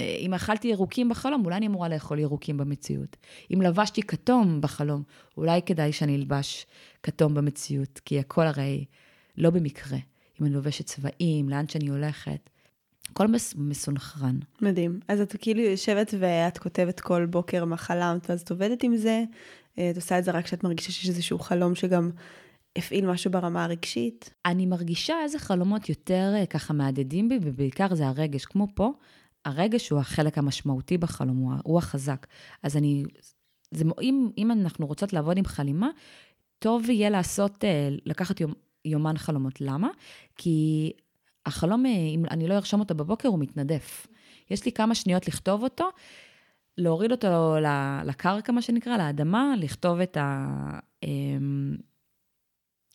אם אכלתי ירוקים בחלום, אולי אני אמורה לאכול ירוקים במציאות. אם לבשתי כתום בחלום, אולי כדאי שאני אלבש כתום במציאות, כי הכל הרי לא במקרה. אם אני לובשת צבעים, לאן שאני הולכת. הכל מס, מסונכרן. מדהים. אז את כאילו יושבת ואת כותבת כל בוקר מה חלמת, ואז את עובדת עם זה, אה, את עושה את זה רק כשאת מרגישה שיש איזשהו חלום שגם הפעיל משהו ברמה הרגשית? אני מרגישה איזה חלומות יותר אה, ככה מהדהדים בי, ובעיקר זה הרגש. כמו פה, הרגש הוא החלק המשמעותי בחלום, הוא, החזק. אז אני, זה, אם, אם אנחנו רוצות לעבוד עם חלימה, טוב יהיה לעשות, אה, לקחת יום, יומן חלומות. למה? כי החלום, אם אני לא ארשום אותו בבוקר, הוא מתנדף. יש לי כמה שניות לכתוב אותו, להוריד אותו לקרקע, מה שנקרא, לאדמה, לכתוב את ה...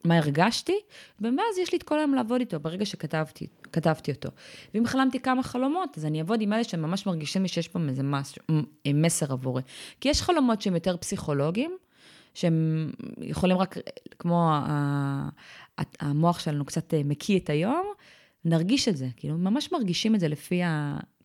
מה הרגשתי, ומאז יש לי את כל היום לעבוד איתו ברגע שכתבתי כתבתי אותו. ואם חלמתי כמה חלומות, אז אני אעבוד עם אלה שממש מרגישים לי שיש פה איזה מס, מסר עבורי. כי יש חלומות שהם יותר פסיכולוגיים, שהם יכולים רק, כמו המוח שלנו קצת מקיא את היום, נרגיש את זה, כאילו ממש מרגישים את זה לפי.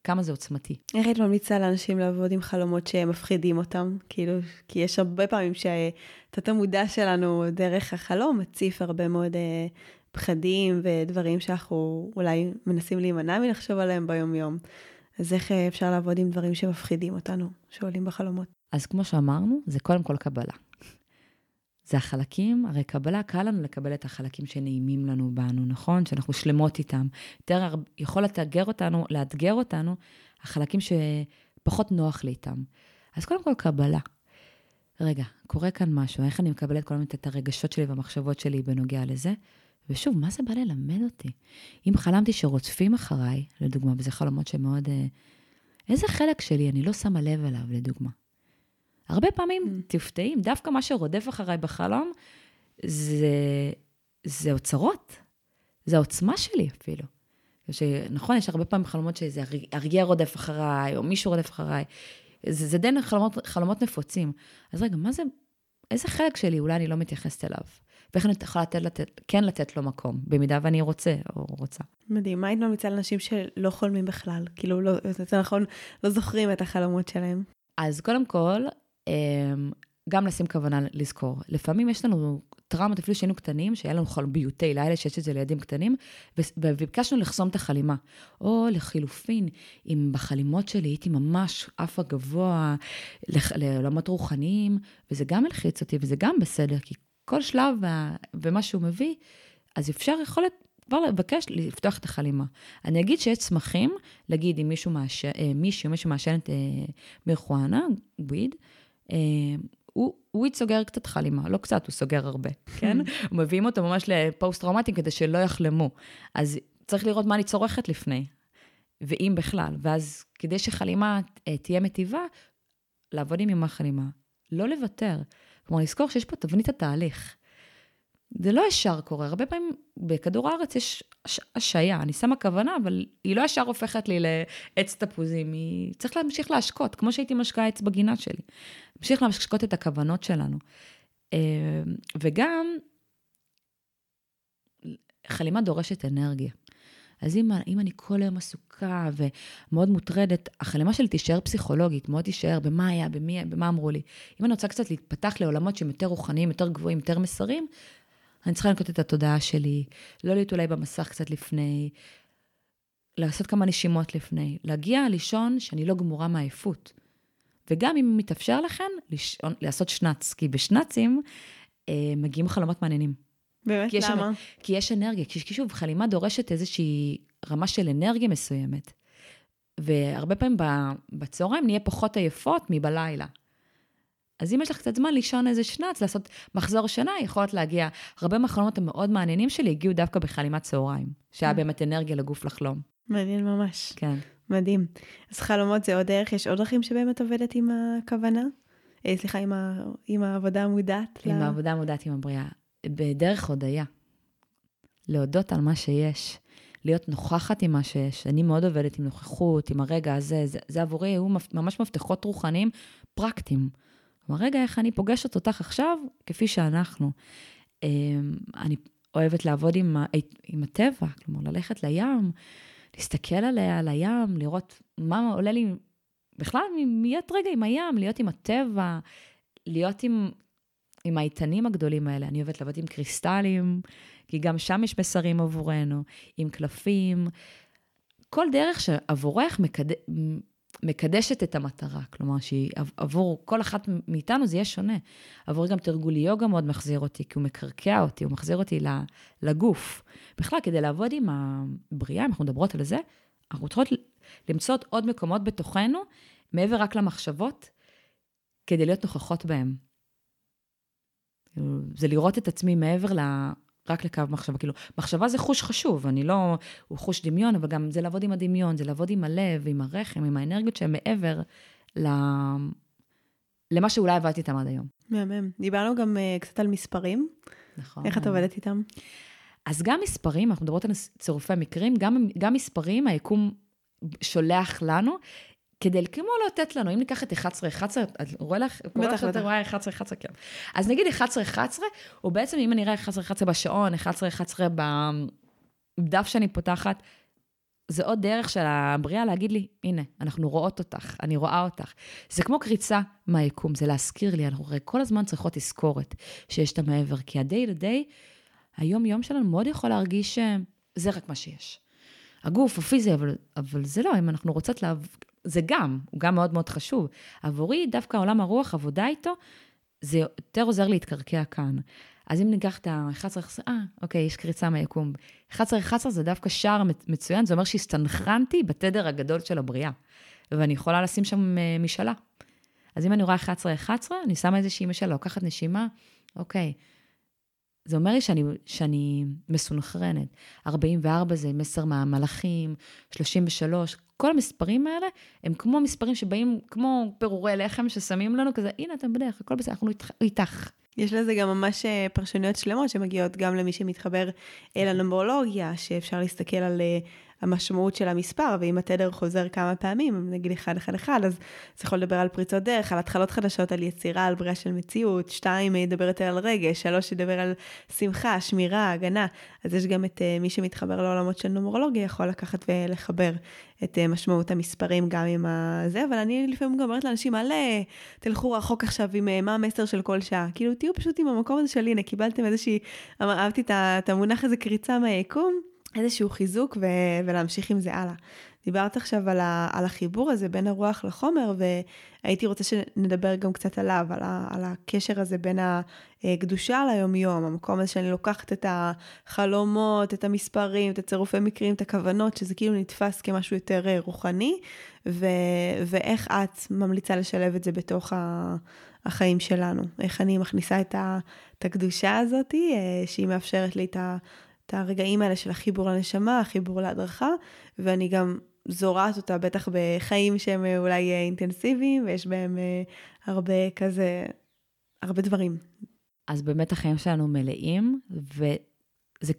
כמה זה עוצמתי. איך היית ממליצה לאנשים לעבוד עם חלומות שמפחידים אותם? כאילו, כי יש הרבה פעמים שהתת המודע שלנו דרך החלום מציף הרבה מאוד אה, פחדים ודברים שאנחנו אולי מנסים להימנע מלחשוב עליהם ביום-יום. אז איך אה, אפשר לעבוד עם דברים שמפחידים אותנו, שעולים בחלומות? אז כמו שאמרנו, זה קודם כל קבלה. זה החלקים, הרי קבלה, קל לנו לקבל את החלקים שנעימים לנו בנו, נכון? שאנחנו שלמות איתם. יותר יכול לתאגר אותנו, לאתגר אותנו, החלקים שפחות נוח לי איתם. אז קודם כל קבלה. רגע, קורה כאן משהו, איך אני מקבלת כל הזמן את הרגשות שלי והמחשבות שלי בנוגע לזה? ושוב, מה זה בא ללמד אותי? אם חלמתי שרודפים אחריי, לדוגמה, וזה חלומות שמאוד... אה, איזה חלק שלי אני לא שמה לב אליו, לדוגמה? הרבה פעמים mm. תפתעים, דווקא מה שרודף אחריי בחלום, זה, זה אוצרות. זה העוצמה שלי אפילו. שנכון, יש הרבה פעמים חלומות שאיזה אריה רודף אחריי, או מישהו רודף אחריי. זה, זה די חלומות, חלומות נפוצים. אז רגע, מה זה, איזה חלק שלי אולי אני לא מתייחסת אליו? ואיך אני יכולה לתת, לתת, כן לתת לו מקום, במידה ואני רוצה או רוצה. מדהים. מה היית ממליצה לאנשים שלא חולמים בכלל? כאילו, לא, זה נכון, לא זוכרים את החלומות שלהם. אז קודם כל, גם לשים כוונה לזכור. לפעמים יש לנו טראומות, אפילו שהיינו קטנים, שהיה לנו חלביותי לילה, שיש את זה לילדים קטנים, וביקשנו לחסום את החלימה. או לחילופין, אם בחלימות שלי הייתי ממש עפה גבוה לעולמות רוחניים, וזה גם הלחיץ אותי, וזה גם בסדר, כי כל שלב ומה שהוא מביא, אז אפשר, יכול להיות, כבר לבקש לפתוח את החלימה. אני אגיד שיש צמחים, להגיד אם מישהו מעשן, אה, מישהו, מישהו מעשן את אה, וויד, הוא, הוא סוגר קצת חלימה, לא קצת, הוא סוגר הרבה, כן? <laughs> מביאים אותו ממש לפוסט-טראומטיים כדי שלא יחלמו. אז צריך לראות מה אני צורכת לפני, ואם בכלל. ואז כדי שחלימה אה, תהיה מטיבה, לעבוד עם ימה חלימה. לא לוותר. כלומר, לזכור שיש פה תבנית התהליך. זה לא ישר קורה, הרבה פעמים בכדור הארץ יש השעיה, אני שמה כוונה, אבל היא לא ישר הופכת לי לעץ תפוזים, היא צריך להמשיך להשקות, כמו שהייתי משקה עץ בגינה שלי. להמשיך להשקות את הכוונות שלנו. וגם, חלימה דורשת אנרגיה. אז אם, אם אני כל היום עסוקה ומאוד מוטרדת, החלמה שלי תישאר פסיכולוגית, מאוד תישאר במה היה, במי, במה אמרו לי. אם אני רוצה קצת להתפתח לעולמות שהם יותר רוחניים, יותר גבוהים, יותר מסרים, אני צריכה לנקוט את התודעה שלי, לא להיות אולי במסך קצת לפני, לעשות כמה נשימות לפני, להגיע לישון שאני לא גמורה מעייפות. וגם אם מתאפשר לכן, לישון, לעשות שנץ, כי בשנצים אה, מגיעים חלומות מעניינים. באמת? כי למה? יש, כי יש אנרגיה, כי שוב, חלימה דורשת איזושהי רמה של אנרגיה מסוימת. והרבה פעמים בצהריים נהיה פחות עייפות מבלילה. אז אם יש לך קצת זמן לישון איזה שנץ, לעשות מחזור שינה, יכולת להגיע. הרבה מהחלומות המאוד מעניינים שלי הגיעו דווקא בחלימת צהריים, שהיה mm. באמת אנרגיה לגוף לחלום. מעניין ממש. כן. מדהים. אז חלומות זה עוד דרך, יש עוד דרכים שבהם את עובדת עם הכוונה? אה, סליחה, עם, ה, עם העבודה המודעת? עם לה... העבודה המודעת עם הבריאה. בדרך הודיה. להודות על מה שיש. להיות נוכחת עם מה שיש. אני מאוד עובדת עם נוכחות, עם הרגע הזה, זה, זה עבורי היו ממש מפתחות רוחניים פרקטיים. כלומר, רגע, איך אני פוגשת אותך עכשיו, כפי שאנחנו. אמ, אני אוהבת לעבוד עם, עם הטבע, כלומר, ללכת לים, להסתכל עליה, על הים, לראות מה עולה לי, בכלל, להיות רגע עם הים, להיות עם הטבע, להיות עם, עם האיתנים הגדולים האלה. אני אוהבת לעבוד עם קריסטלים, כי גם שם יש מסרים עבורנו, עם קלפים. כל דרך שעבורך מקד... מקדשת את המטרה, כלומר שהיא עבור כל אחת מאיתנו זה יהיה שונה. עבור גם תרגול יוגה מאוד מחזיר אותי, כי הוא מקרקע אותי, הוא מחזיר אותי לגוף. בכלל, כדי לעבוד עם הבריאה, אם אנחנו מדברות על זה, אנחנו צריכות למצוא עוד מקומות בתוכנו, מעבר רק למחשבות, כדי להיות נוכחות בהם. זה לראות את עצמי מעבר רק לקו מחשבה. כאילו, מחשבה זה חוש חשוב, אני לא, הוא חוש דמיון, אבל גם זה לעבוד עם הדמיון, זה לעבוד עם הלב, עם הרחם, עם האנרגיות שהן מעבר ל... למה שאולי עבדתי איתם עד היום. מהמם. דיברנו גם uh, קצת על מספרים. נכון. איך את עובדת איתם? אז גם מספרים, אנחנו מדברות על צירופי מקרים, גם, גם מספרים, היקום שולח לנו, כדי כמו לתת לנו, אם ניקח את 11, 11, את רואה לך? בטח, בטח. רואה 11, 11, כן. אז נגיד 11, 11, או בעצם אם אני אראה 11, 11 בשעון, 11, 11 בדף שאני פותחת, זה עוד דרך של הבריאה להגיד לי, הנה, אנחנו רואות אותך, אני רואה אותך. זה כמו קריצה מהיקום, זה להזכיר לי, אנחנו הרי כל הזמן צריכות תזכורת שיש את המעבר, כי ה-day to day, היום-יום שלנו מאוד יכול להרגיש שזה רק מה שיש. הגוף הפיזי, אבל, אבל זה לא, אם אנחנו רוצות לה, זה גם, הוא גם מאוד מאוד חשוב. עבורי, דווקא עולם הרוח, עבודה איתו, זה יותר עוזר להתקרקע כאן. אז אם ניקח את ה-11, אה, אוקיי, יש קריצה מהיקום. 11-11 זה דווקא שער מצוין, זה אומר שהסתנכרנתי בתדר הגדול של הבריאה, ואני יכולה לשים שם אה, משאלה. אז אם אני רואה 11-11, אני שמה איזושהי משאלה, לוקחת נשימה, אוקיי, זה אומר לי שאני, שאני מסונכרנת. 44 זה מסר מהמלאכים, 33, כל המספרים האלה הם כמו מספרים שבאים, כמו פירורי לחם ששמים לנו כזה, הנה אתם בדרך, הכל בסדר, אנחנו איתך. יש לזה גם ממש אה, פרשנויות שלמות שמגיעות גם למי שמתחבר אל הנומרולוגיה, שאפשר להסתכל על אה, המשמעות של המספר, ואם התדר חוזר כמה פעמים, נגיד 111, אז זה יכול לדבר על פריצות דרך, על התחלות חדשות, על יצירה, על בריאה של מציאות, שתיים ידבר יותר על רגש, שלוש ידבר על שמחה, שמירה, הגנה. אז יש גם את uh, מי שמתחבר לעולמות של נומרולוגיה, יכול לקחת ולחבר את uh, משמעות המספרים גם עם הזה, אבל אני לפעמים גם אומרת לאנשים, אל תלכו רחוק עכשיו עם uh, מה המסר של כל שעה. כאילו, תהיו פשוט עם המקום הזה של הנה, קיבלתם איזושהי, אהבתי את המונח הזה קריצה מהיקום. איזשהו חיזוק ו- ולהמשיך עם זה הלאה. דיברת עכשיו על, ה- על החיבור הזה בין הרוח לחומר, והייתי רוצה שנדבר גם קצת עליו, על, ה- על הקשר הזה בין הקדושה ליום-יום, המקום הזה שאני לוקחת את החלומות, את המספרים, את הצירופי מקרים, את הכוונות, שזה כאילו נתפס כמשהו יותר רוחני, ו- ואיך את ממליצה לשלב את זה בתוך ה... החיים שלנו. איך אני מכניסה את, ה, את הקדושה הזאת, שהיא מאפשרת לי את ה... את הרגעים האלה של החיבור לנשמה, החיבור להדרכה, ואני גם זורעת אותה בטח בחיים שהם אה, אולי אה, אינטנסיביים, ויש בהם אה, הרבה כזה, הרבה דברים. אז באמת החיים שלנו מלאים, וזה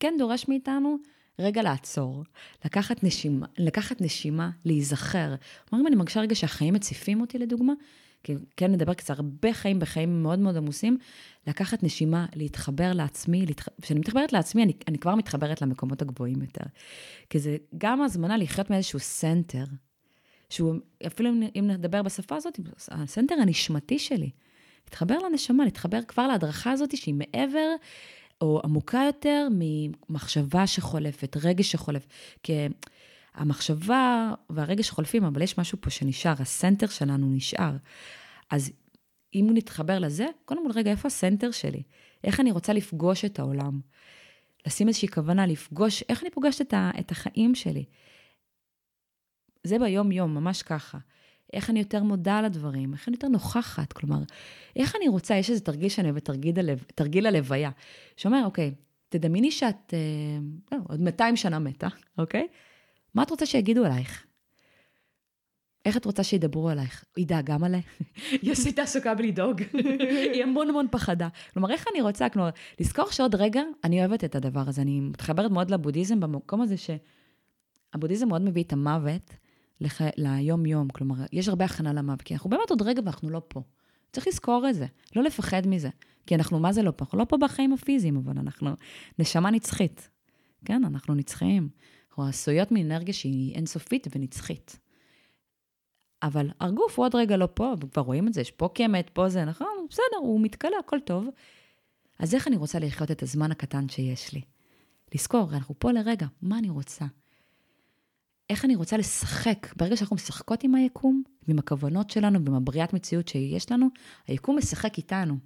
כן דורש מאיתנו רגע לעצור, לקחת נשימה, לקחת נשימה, להיזכר. כלומר, אם אני מרגישה רגע שהחיים מציפים אותי לדוגמה, כי כן נדבר קצת, הרבה חיים בחיים מאוד מאוד עמוסים, לקחת נשימה, להתחבר לעצמי, כשאני להתח... מתחברת לעצמי, אני, אני כבר מתחברת למקומות הגבוהים יותר. כי זה גם הזמנה לחיות מאיזשהו center, שהוא, אפילו אם, אם נדבר בשפה הזאת, ה center הנשמתי שלי. להתחבר לנשמה, להתחבר כבר להדרכה הזאת שהיא מעבר או עמוקה יותר ממחשבה שחולפת, רגש שחולף. כי המחשבה והרגש חולפים, אבל יש משהו פה שנשאר, ה center שלנו נשאר. אז אם הוא נתחבר לזה, קודם כל, רגע, איפה הסנטר שלי? איך אני רוצה לפגוש את העולם? לשים איזושהי כוונה, לפגוש, איך אני פוגשת את, ה, את החיים שלי? זה ביום-יום, ממש ככה. איך אני יותר מודה על הדברים, איך אני יותר נוכחת, כלומר, איך אני רוצה, יש איזה תרגיל שאני אוהבת, הלב, תרגיל הלוויה, שאומר, אוקיי, תדמייני שאת אה, לא, עוד 200 שנה מתה, אוקיי? מה את רוצה שיגידו עלייך? איך את רוצה שידברו עלייך? היא דאגה מלא. <laughs> יוסי הייתה עסוקה בלדאוג. <laughs> היא המון המון פחדה. כלומר, איך אני רוצה, כלומר, לזכור שעוד רגע, אני אוהבת את הדבר הזה. אני מתחברת מאוד לבודהיזם במקום הזה שהבודהיזם מאוד מביא את המוות לח... ליום-יום. כלומר, יש הרבה הכנה למוות, כי אנחנו באמת עוד רגע ואנחנו לא פה. צריך לזכור את זה, לא לפחד מזה. כי אנחנו, מה זה לא פה? אנחנו לא פה בחיים הפיזיים, אבל אנחנו נשמה נצחית. כן, אנחנו נצחיים. אנחנו עשויות מאנרגיה שהיא אינסופית ונצחית. אבל הגוף הוא עוד רגע לא פה, וכבר רואים את זה, יש פה קמת, פה זה, נכון? בסדר, הוא מתכלה, הכל טוב. אז איך אני רוצה לחיות את הזמן הקטן שיש לי? לזכור, אנחנו פה לרגע, מה אני רוצה? איך אני רוצה לשחק? ברגע שאנחנו משחקות עם היקום, ועם הכוונות שלנו, ועם הבריאת מציאות שיש לנו, היקום משחק איתנו.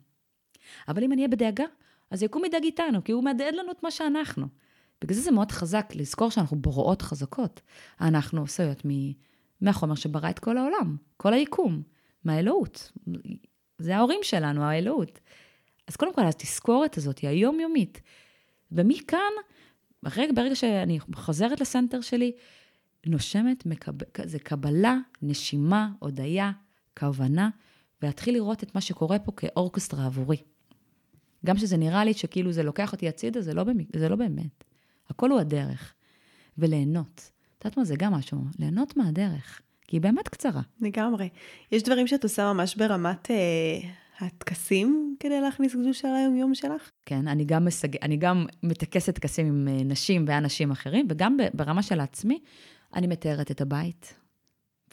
אבל אם אני אהיה בדאגה, אז היקום ידאג איתנו, כי הוא מהדהד לנו את מה שאנחנו. בגלל זה זה מאוד חזק לזכור שאנחנו בוראות חזקות. אנחנו עשויות מ... מהחומר שברא את כל העולם, כל היקום, מהאלוהות. זה ההורים שלנו, האלוהות. אז קודם כל, התזכורת הזאת היא היומיומית. ומכאן, ברגע, ברגע שאני חוזרת לסנטר שלי, נושמת, מקב... זה קבלה, נשימה, הודיה, כוונה, ולהתחיל לראות את מה שקורה פה כאורקסטרה עבורי. גם שזה נראה לי שכאילו זה לוקח אותי הצידה, זה, לא במ... זה לא באמת. הכל הוא הדרך. וליהנות. יודעת מה, זה גם משהו, ליהנות מהדרך, כי היא באמת קצרה. לגמרי. יש דברים שאת עושה ממש ברמת אה, הטקסים כדי להכניס קדושה ליום-יום שלך? כן, אני גם, מסג... אני גם מטקסת טקסים עם אה, נשים ואנשים אחרים, וגם ברמה של עצמי, אני מתארת את הבית.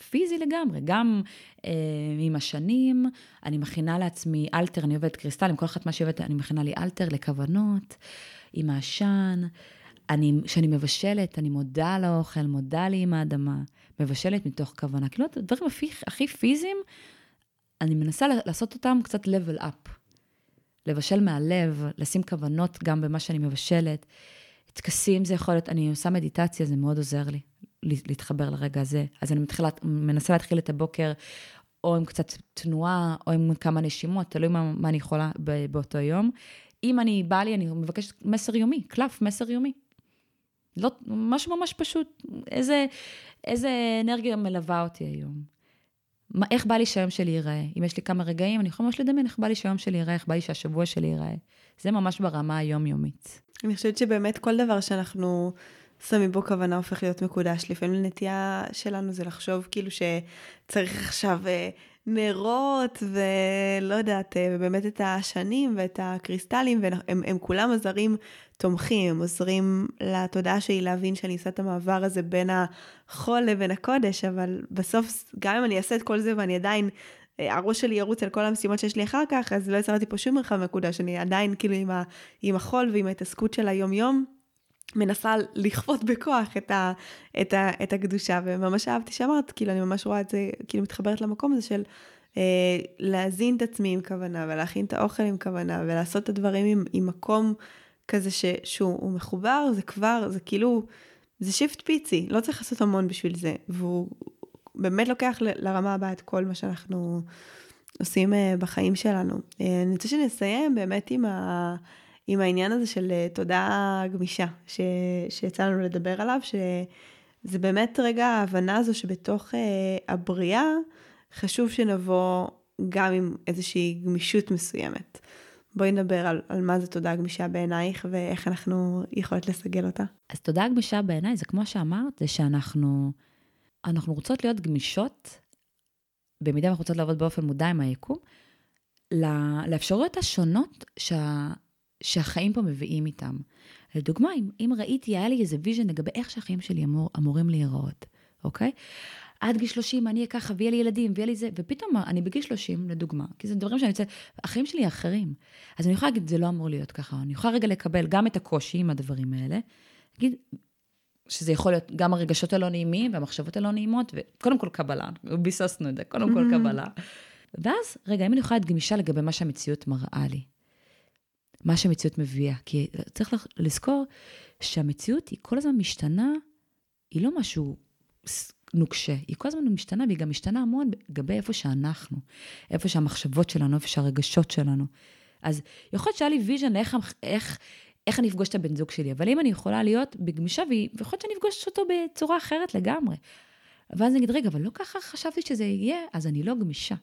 פיזי לגמרי, גם אה, עם השנים, אני מכינה לעצמי אלתר, אני עובדת קריסטל, עם כל אחת מה שעובדת, אני מכינה לי אלתר לכוונות, עם העשן. כשאני מבשלת, אני מודה על האוכל, מודה לי עם האדמה, מבשלת מתוך כוונה. כאילו, הדברים הכי, הכי פיזיים, אני מנסה לעשות אותם קצת level up. לבשל מהלב, לשים כוונות גם במה שאני מבשלת. טקסים זה יכול להיות, אני עושה מדיטציה, זה מאוד עוזר לי להתחבר לרגע הזה. אז אני מתחילה, מנסה להתחיל את הבוקר או עם קצת תנועה, או עם כמה נשימות, תלוי מה, מה אני יכולה באותו יום. אם אני, בא לי, אני מבקשת מסר יומי, קלף, מסר יומי. לא, משהו ממש פשוט, איזה, איזה אנרגיה מלווה אותי היום. מה, איך בא לי שהיום שלי ייראה? אם יש לי כמה רגעים, אני יכולה ממש לדמיין איך בא לי שהיום שלי ייראה, איך בא לי שהשבוע שלי ייראה. זה ממש ברמה היומיומית. אני חושבת שבאמת כל דבר שאנחנו שמים בו כוונה הופך להיות מקודש. לפעמים הנטייה שלנו זה לחשוב כאילו שצריך עכשיו אה, נרות ולא יודעת, אה, באמת את השנים ואת הקריסטלים, והם הם כולם עזרים תומכים, הם עוזרים לתודעה שלי להבין שאני עושה את המעבר הזה בין החול לבין הקודש, אבל בסוף, גם אם אני אעשה את כל זה ואני עדיין, אה, הראש שלי ירוץ על כל המשימות שיש לי אחר כך, אז לא יצרתי פה שום מרחב מקודש, אני עדיין כאילו עם, ה, עם החול ועם ההתעסקות של היום-יום. מנסה לכפות בכוח את, ה, את, ה, את הקדושה, וממש אהבתי שאמרת, כאילו, אני ממש רואה את זה, כאילו, מתחברת למקום הזה של אה, להזין את עצמי עם כוונה, ולהכין את האוכל עם כוונה, ולעשות את הדברים עם, עם מקום כזה ש, שהוא מחובר, זה כבר, זה כאילו, זה שיפט פיצי, לא צריך לעשות המון בשביל זה, והוא באמת לוקח ל, לרמה הבאה את כל מה שאנחנו עושים אה, בחיים שלנו. אה, אני רוצה שנסיים באמת עם ה... עם העניין הזה של אה, תודעה גמישה, ש, שיצא לנו לדבר עליו, שזה באמת רגע ההבנה הזו שבתוך uh, הבריאה חשוב שנבוא גם עם איזושהי גמישות מסוימת. בואי נדבר על, על מה זה תודעה גמישה בעינייך ואיך אנחנו יכולות לסגל אותה. אז תודעה גמישה בעיניי זה כמו שאמרת, זה שאנחנו אנחנו רוצות להיות גמישות במידה ואנחנו רוצות לעבוד באופן מודע עם היקום, לאפשרויות השונות שה, שהחיים פה מביאים איתם. לדוגמה, אם, אם ראיתי, היה לי איזה vision לגבי איך שהחיים שלי אמור, אמורים להיראות, אוקיי? עד גיל 30 אני אהיה ככה, ויהיה לי ילדים, ויהיה לי זה, ופתאום אני בגיל 30, לדוגמה, כי זה דברים שאני רוצה, החיים שלי אחרים. אז אני יכולה להגיד, זה לא אמור להיות ככה. אני יכולה רגע לקבל גם את הקושי עם הדברים האלה, להגיד, שזה יכול להיות גם הרגשות הלא נעימים והמחשבות הלא נעימות, וקודם כל קבלה, ביססנו את זה, קודם כל קבלה. ואז, רגע, אם אני יכולה להיות גמישה לגבי מה שהמציאות מראה לי, מה שהמציאות מביאה, כי צריך לזכור שהמציאות היא כל הזמן משתנה, היא לא משהו נוקשה, היא כל הזמן משתנה, והיא גם משתנה המון לגבי איפה שאנחנו, איפה שהמחשבות שלנו, איפה שהרגשות שלנו. אז יכול להיות שהיה לי vision איך, איך, איך אני אפגוש את הבן זוג שלי, אבל אם אני יכולה להיות גמישה, ויכול להיות שאני אפגוש אותו בצורה אחרת לגמרי. ואז נגיד, רגע, אבל לא ככה חשבתי שזה יהיה, אז אני לא גמישה.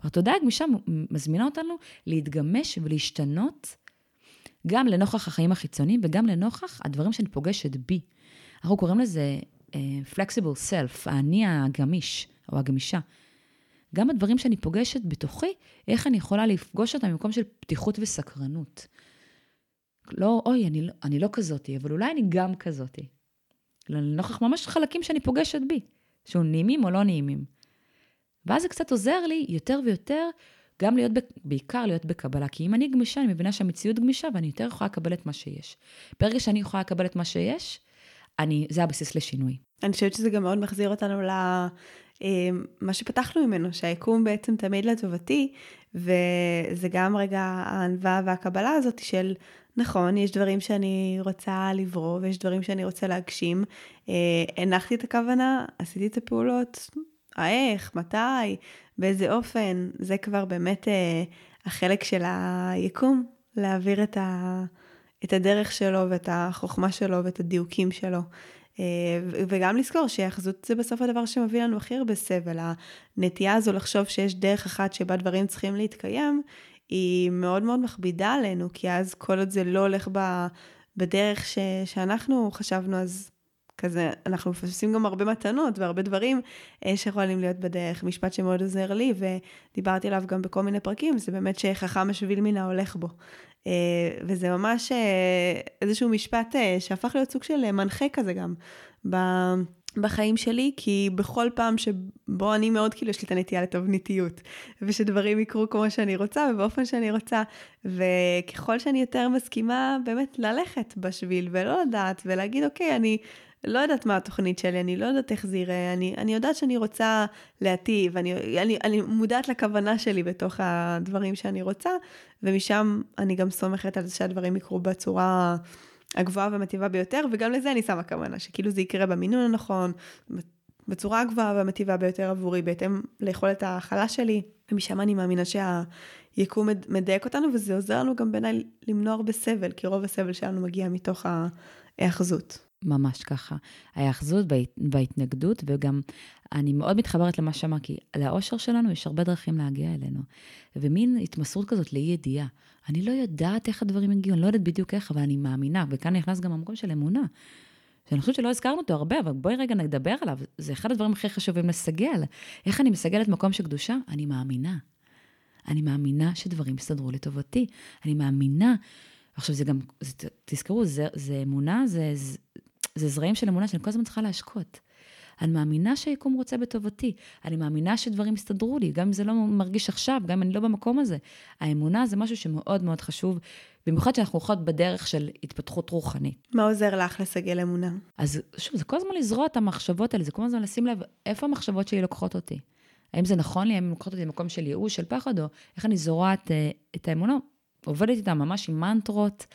התודעה הגמישה מזמינה אותנו להתגמש ולהשתנות גם לנוכח החיים החיצוניים וגם לנוכח הדברים שאני פוגשת בי. אנחנו קוראים לזה uh, flexible self, האני הגמיש או הגמישה. גם הדברים שאני פוגשת בתוכי, איך אני יכולה לפגוש אותם במקום של פתיחות וסקרנות. לא, אוי, אני, לא, אני לא כזאתי, אבל אולי אני גם כזאתי. לנוכח ממש חלקים שאני פוגשת בי, שהוא נעימים או לא נעימים. ואז זה קצת עוזר לי יותר ויותר גם להיות, בעיקר להיות בקבלה. כי אם אני גמישה, אני מבינה שהמציאות גמישה ואני יותר יכולה לקבל את מה שיש. ברגע שאני יכולה לקבל את מה שיש, אני, זה הבסיס לשינוי. אני חושבת שזה גם מאוד מחזיר אותנו ל... אה, שפתחנו ממנו, שהיקום בעצם תמיד לטובתי, וזה גם רגע הענווה והקבלה הזאת של, נכון, יש דברים שאני רוצה לברוא, ויש דברים שאני רוצה להגשים. אה, הנחתי את הכוונה, עשיתי את הפעולות, האיך, מתי, באיזה אופן, זה כבר באמת אה, החלק של היקום, להעביר את, ה, את הדרך שלו ואת החוכמה שלו ואת הדיוקים שלו. אה, וגם לזכור שהאחזות זה בסוף הדבר שמביא לנו הכי הרבה סבל. הנטייה הזו לחשוב שיש דרך אחת שבה דברים צריכים להתקיים, היא מאוד מאוד מכבידה עלינו, כי אז כל עוד זה לא הולך ב, בדרך ש, שאנחנו חשבנו, אז כזה, אנחנו מפספסים גם הרבה מתנות והרבה דברים אה, שיכולים להיות בדרך. משפט שמאוד עוזר לי, ודיברתי עליו גם בכל מיני פרקים, זה באמת שחכם השביל מן ההולך בו. אה, וזה ממש אה, איזשהו משפט שהפך להיות סוג של מנחה כזה גם. בחיים שלי, כי בכל פעם שבו אני מאוד, כאילו, יש לי את הנטייה לתבניתיות, ושדברים יקרו כמו שאני רוצה ובאופן שאני רוצה, וככל שאני יותר מסכימה באמת ללכת בשביל ולא לדעת ולהגיד, אוקיי, אני לא יודעת מה התוכנית שלי, אני לא יודעת איך זה ייראה, אני, אני יודעת שאני רוצה להטיב, אני, אני, אני מודעת לכוונה שלי בתוך הדברים שאני רוצה, ומשם אני גם סומכת על זה שהדברים יקרו בצורה הגבוהה והמטיבה ביותר, וגם לזה אני שמה כוונה, שכאילו זה יקרה במינון הנכון, בצורה הגבוהה והמטיבה ביותר עבורי, בהתאם ליכולת ההכלה שלי, ומשם אני מאמינה שהיקום מדייק אותנו, וזה עוזר לנו גם בעיניי למנוע הרבה סבל, כי רוב הסבל שלנו מגיע מתוך ההאחזות. ממש ככה. ההאחזות וההתנגדות, וגם אני מאוד מתחברת למה שאמר, כי לאושר שלנו יש הרבה דרכים להגיע אלינו. ומין התמסרות כזאת לאי ידיעה. אני לא יודעת איך הדברים הגיעו, אני לא יודעת בדיוק איך, אבל אני מאמינה, וכאן נכנס גם המקום של אמונה. שאני חושבת שלא הזכרנו אותו הרבה, אבל בואי רגע נדבר עליו. זה אחד הדברים הכי חשובים לסגל. איך אני מסגלת מקום של קדושה? אני מאמינה. אני מאמינה שדברים יסתדרו לטובתי. אני מאמינה עכשיו זה גם, זה, תזכרו, זה, זה אמונה, זה, זה זרעים של אמונה שאני כל הזמן צריכה להשקות. אני מאמינה שהיקום רוצה בטובתי, אני מאמינה שדברים יסתדרו לי, גם אם זה לא מרגיש עכשיו, גם אם אני לא במקום הזה. האמונה זה משהו שמאוד מאוד חשוב, במיוחד שאנחנו הולכות בדרך של התפתחות רוחנית. מה עוזר לך לסגל אמונה? אז שוב, זה כל הזמן לזרוע את המחשבות האלה, זה כל הזמן לשים לב איפה המחשבות שלי לוקחות אותי. האם זה נכון לי, האם הן לוקחות אותי למקום של ייאוש, של פחד, או איך אני זורעת אה, את האמונה, עובדת איתה ממש עם מנטרות.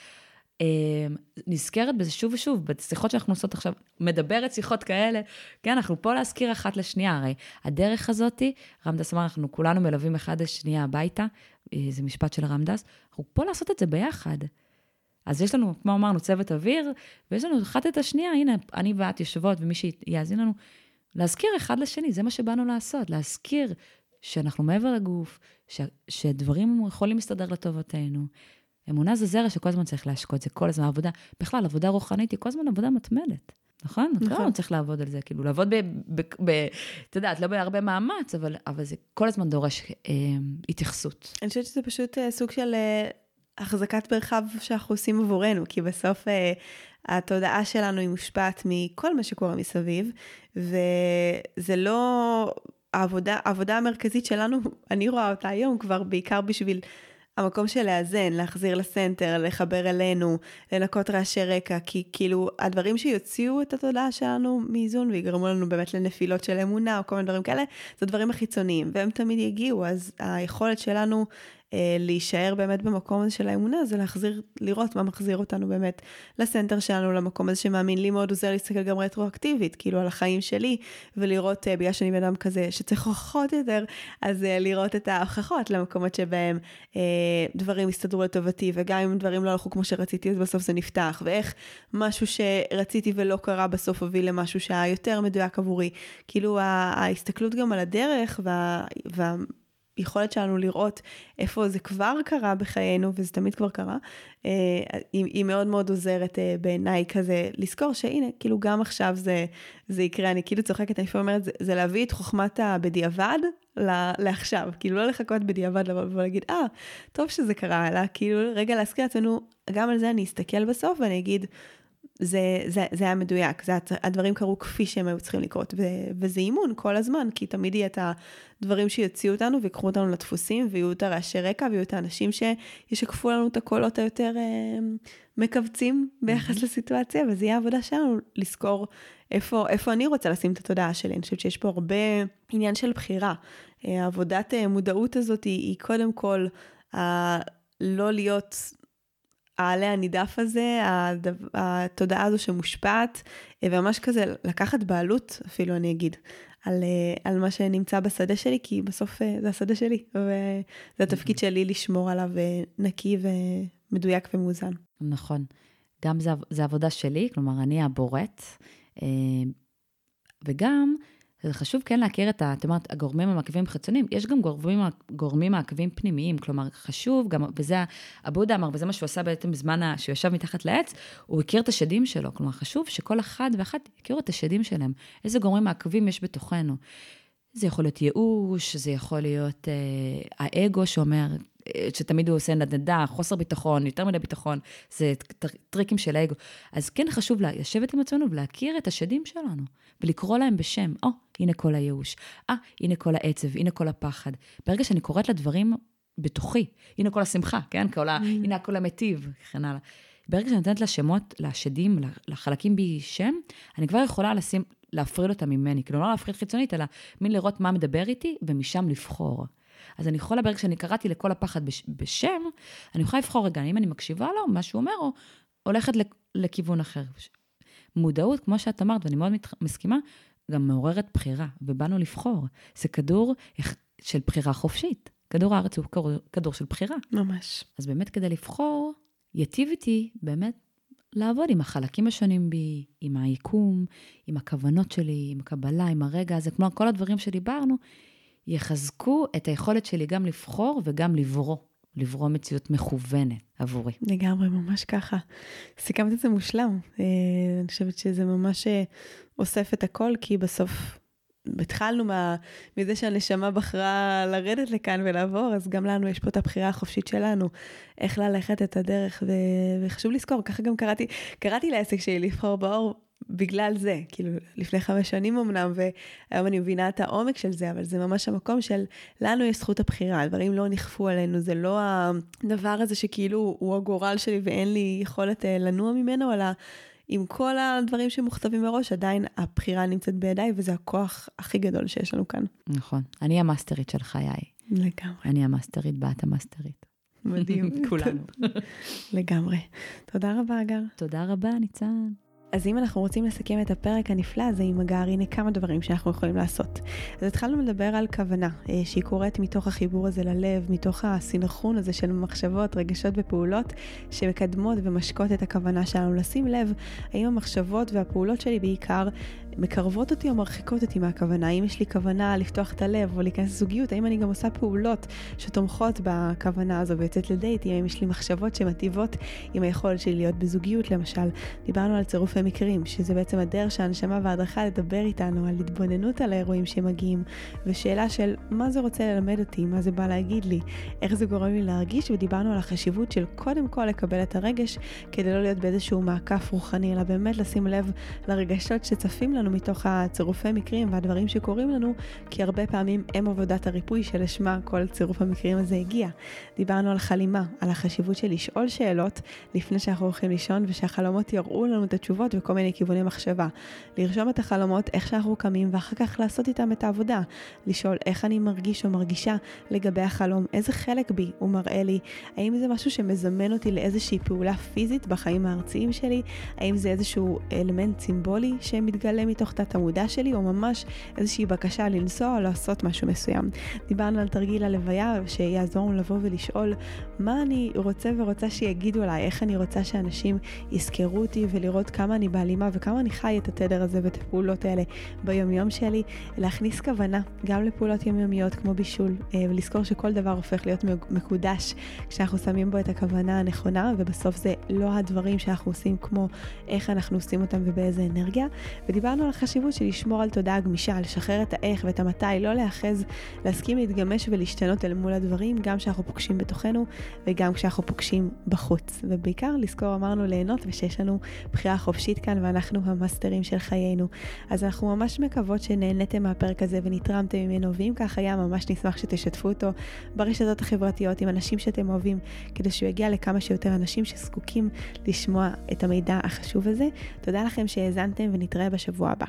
אמ, נזכרת בזה שוב ושוב, בשיחות שאנחנו עושות עכשיו, מדברת שיחות כאלה, כן, אנחנו פה להזכיר אחת לשנייה, הרי הדרך הזאתי, רמדס אמר, אנחנו כולנו מלווים אחד לשנייה הביתה, אה, זה משפט של רמדס, אנחנו פה לעשות את זה ביחד. אז יש לנו, כמו אמרנו, צוות אוויר, ויש לנו אחת את השנייה, הנה, אני ואת יושבות, ומי שיאזין לנו, להזכיר אחד לשני, זה מה שבאנו לעשות, להזכיר שאנחנו מעבר לגוף, ש, שדברים יכולים להסתדר לטובתנו, אמונה זה זרע שכל הזמן צריך להשקות, זה כל הזמן עבודה. בכלל, עבודה רוחנית היא כל הזמן עבודה מתמדת. נכון? נכון. נכון. לא צריך לעבוד על זה, כאילו, לעבוד ב... ב, ב את יודעת, לא בהרבה מאמץ, אבל, אבל זה כל הזמן דורש אה, התייחסות. אני חושבת שזה פשוט אה, סוג של אה, החזקת מרחב שאנחנו עושים עבורנו, כי בסוף אה, התודעה שלנו היא מושפעת מכל מה שקורה מסביב, וזה לא... העבודה, העבודה המרכזית שלנו, <laughs> אני רואה אותה היום כבר בעיקר בשביל המקום של לאזן, להחזיר לסנטר, לחבר אלינו, לנקות רעשי רקע, כי כאילו הדברים שיוציאו את התודעה שלנו מאיזון ויגרמו לנו באמת לנפילות של אמונה או כל מיני דברים כאלה, זה דברים החיצוניים, והם תמיד יגיעו, אז היכולת שלנו להישאר באמת במקום הזה של האמונה, זה להחזיר, לראות מה מחזיר אותנו באמת לסנטר שלנו, למקום הזה שמאמין לי מאוד עוזר להסתכל גם רטרואקטיבית, כאילו על החיים שלי, ולראות, אה, בגלל שאני בן אדם כזה שצריך הוכחות יותר, אז אה, לראות את ההוכחות למקומות שבהם אה, דברים הסתדרו לטובתי, וגם אם דברים לא הלכו כמו שרציתי, אז בסוף זה נפתח, ואיך משהו שרציתי ולא קרה בסוף הוביל למשהו שהיה יותר מדויק עבורי. כאילו ההסתכלות גם על הדרך וה... וה היכולת שלנו לראות איפה זה כבר קרה בחיינו, וזה תמיד כבר קרה, אה, היא, היא מאוד מאוד עוזרת אה, בעיניי כזה לזכור שהנה, כאילו גם עכשיו זה, זה יקרה, אני כאילו צוחקת, אני לפעמים אומרת, זה, זה להביא את חוכמת הבדיעבד לעכשיו, כאילו לא לחכות בדיעבד ולהגיד, אה, טוב שזה קרה, אלא כאילו רגע להזכיר לעצמנו, גם על זה אני אסתכל בסוף ואני אגיד, זה, זה, זה היה מדויק, זה, הדברים קרו כפי שהם היו צריכים לקרות, ו, וזה אימון כל הזמן, כי תמיד יהיה את הדברים שיוציאו אותנו ויקחו אותנו לדפוסים, ויהיו את הרעשי רקע, ויהיו את האנשים שישקפו לנו את הקולות היותר אה, מכווצים ביחס. לסיטואציה, וזה יהיה העבודה שלנו לזכור איפה, איפה אני רוצה לשים את התודעה שלי. אני חושבת שיש פה הרבה עניין של בחירה. אה, העבודת אה, מודעות הזאת היא, היא קודם כל, ה... לא להיות העלה הנידף הזה, התודעה הזו שמושפעת, וממש כזה לקחת בעלות, אפילו אני אגיד, על, על מה שנמצא בשדה שלי, כי בסוף אה, זה השדה שלי, וזה התפקיד mm-hmm. שלי לשמור עליו אה, נקי ומדויק ומאוזן. נכון. גם זה, זה עבודה שלי, כלומר, אני הבורט, אה, וגם זה חשוב כן להכיר את, ה, את אומרת, הגורמים המעכבים חיצוניים, יש גם גורמים, גורמים מעכבים פנימיים, כלומר, חשוב גם, וזה, אבודה אמר, וזה מה שהוא עשה בעצם בזמן שהוא ישב מתחת לעץ, הוא הכיר את השדים שלו, כלומר, חשוב שכל אחד ואחת יכירו את השדים שלהם, איזה גורמים מעכבים יש בתוכנו. זה יכול להיות ייאוש, זה יכול להיות אה, האגו שאומר, שתמיד הוא עושה נדנדה, חוסר ביטחון, יותר מדי ביטחון, זה טריקים של האגו. אז כן חשוב לשבת עם עצמנו ולהכיר את השדים שלנו, ולקרוא להם בשם. או, oh, הנה כל הייאוש. אה, הנה כל העצב, הנה כל הפחד. ברגע שאני קוראת לדברים בתוכי, הנה כל השמחה, כן? כל ה... Mm. הנה כל המטיב, וכן הלאה. ברגע שאני נותנת לשמות, לשדים, לחלקים בי שם, אני כבר יכולה לשים, להפריד אותם ממני. כאילו, לא להפריד חיצונית, אלא מין לראות מה מדבר איתי, ומשם לבחור. אז אני יכולה, ברגע שאני קראתי לכל הפחד בש, בשם, אני יכולה לבחור רגע, אם אני מקשיבה לו, מה שהוא אומר, או הולכת לכיוון אחר. מודעות, כמו שאת אמרת, ואני מאוד מסכימה, גם מעוררת בחירה, ובאנו לבחור. זה כדור של בחירה חופשית. כדור הארץ הוא כדור של בחירה. ממש. אז באמת כדי לבחור, יטיב איתי באמת לעבוד עם החלקים השונים בי, עם היקום, עם הכוונות שלי, עם הקבלה, עם הרגע הזה, כלומר, כל הדברים שדיברנו, יחזקו את היכולת שלי גם לבחור וגם לברוא, לברוא מציאות מכוונת עבורי. לגמרי, ממש ככה. סיכמת את זה מושלם. אה, אני חושבת שזה ממש אה, אוסף את הכל, כי בסוף התחלנו מה, מזה שהנשמה בחרה לרדת לכאן ולעבור, אז גם לנו יש פה את הבחירה החופשית שלנו, איך ללכת את הדרך, ו... וחשוב לזכור, ככה גם קראתי, קראתי לעסק שלי לבחור באור בגלל זה, כאילו לפני חמש שנים אמנם, והיום אני מבינה את העומק של זה, אבל זה ממש המקום של לנו יש זכות הבחירה, הדברים לא נכפו עלינו, זה לא הדבר הזה שכאילו הוא הגורל שלי ואין לי יכולת אה, לנוע ממנו, אלא עם כל הדברים שמוכתבים מראש, עדיין הבחירה נמצאת בידיי, וזה הכוח הכי גדול שיש לנו כאן. נכון. אני המאסטרית של חיי. לגמרי. אני המאסטרית, בת המאסטרית. מדהים. <laughs> כולנו. <laughs> לגמרי. תודה רבה, אגר. תודה רבה, ניצן. אז אם אנחנו רוצים לסכם את הפרק הנפלא הזה עם הגר, הנה כמה דברים שאנחנו יכולים לעשות. אז התחלנו לדבר על כוונה, אה, שהיא קורית מתוך החיבור הזה ללב, מתוך הסינכרון הזה של מחשבות, רגשות ופעולות, שמקדמות ומשקות את הכוונה שלנו. לשים לב האם המחשבות והפעולות שלי בעיקר מקרבות אותי או מרחיקות אותי מהכוונה? האם יש לי כוונה לפתוח את הלב או להיכנס לזוגיות? האם אני גם עושה פעולות שתומכות בכוונה הזו ויוצאת לדייטים? האם יש לי מחשבות שמטיבות עם היכולת שלי להיות בזוגיות למשל? דיברנו על צירופי מקרים, שזה בעצם הדרך שהנשמה וההדרכה לדבר איתנו, על התבוננות על האירועים שמגיעים, ושאלה של מה זה רוצה ללמד אותי, מה זה בא להגיד לי, איך זה גורם לי להרגיש, ודיברנו על החשיבות של קודם כל לקבל את הרגש, כדי לא להיות באיזשהו מעקף רוחני, אלא באמת לשים לב לרגשות שצפים לנו מתוך הצירופי מקרים והדברים שקורים לנו, כי הרבה פעמים הם עבודת הריפוי שלשמה כל צירוף המקרים הזה הגיע. דיברנו על חלימה, על החשיבות של לשאול שאלות לפני שאנחנו הולכים לישון, ושהחלומות יראו לנו את התשובות וכל מיני כיווני מחשבה. לרשום את החלומות איך שאנחנו קמים, ואחר כך לעשות איתם את העבודה. לשאול איך אני מרגיש או מרגישה לגבי החלום, איזה חלק בי הוא מראה לי, האם זה משהו שמזמן אותי לאיזושהי פעולה פיזית בחיים הארציים שלי, האם זה איזשהו אלמנט סימבולי שמתגלה מתוך תת המודע שלי, או ממש איזושהי בקשה לנסוע או לעשות משהו מסוים. דיברנו על תרגיל הלוויה שיעזור לנו לבוא ולשאול מה אני רוצה ורוצה שיגידו עליי, איך אני רוצה שאנשים יזכרו אותי ולראות כמה אני בהלימה וכמה אני חי את התדר הזה ואת הפעולות האלה ביומיום שלי, להכניס כוונה גם לפעולות יומיומיות כמו בישול, אה, ולזכור שכל דבר הופך להיות מקודש כשאנחנו שמים בו את הכוונה הנכונה, ובסוף זה לא הדברים שאנחנו עושים כמו איך אנחנו עושים אותם ובאיזה אנרגיה. ודיברנו על החשיבות של לשמור על תודעה גמישה, לשחרר את האיך ואת המתי, לא להאחז, להסכים להתגמש ולהשתנות אל מול הדברים, גם כשאנחנו פוגשים בתוכנו וגם כשאנחנו פוגשים בחוץ. ובעיקר לזכור, אמרנו, ליהנות ושיש לנו בחירה חופשית כאן ואנחנו המאסטרים של חיינו. אז אנחנו ממש מקוות שנהניתם מהפרק הזה ונתרמתם ממנו, ואם כך היה, ממש נשמח שתשתפו אותו ברשתות החברתיות עם אנשים שאתם אוהבים, כדי שהוא יגיע לכמה שיותר אנשים שזקוקים לשמוע את המידע החשוב הזה. תודה לכם שהאזנתם ונתראה בשבוע הבא.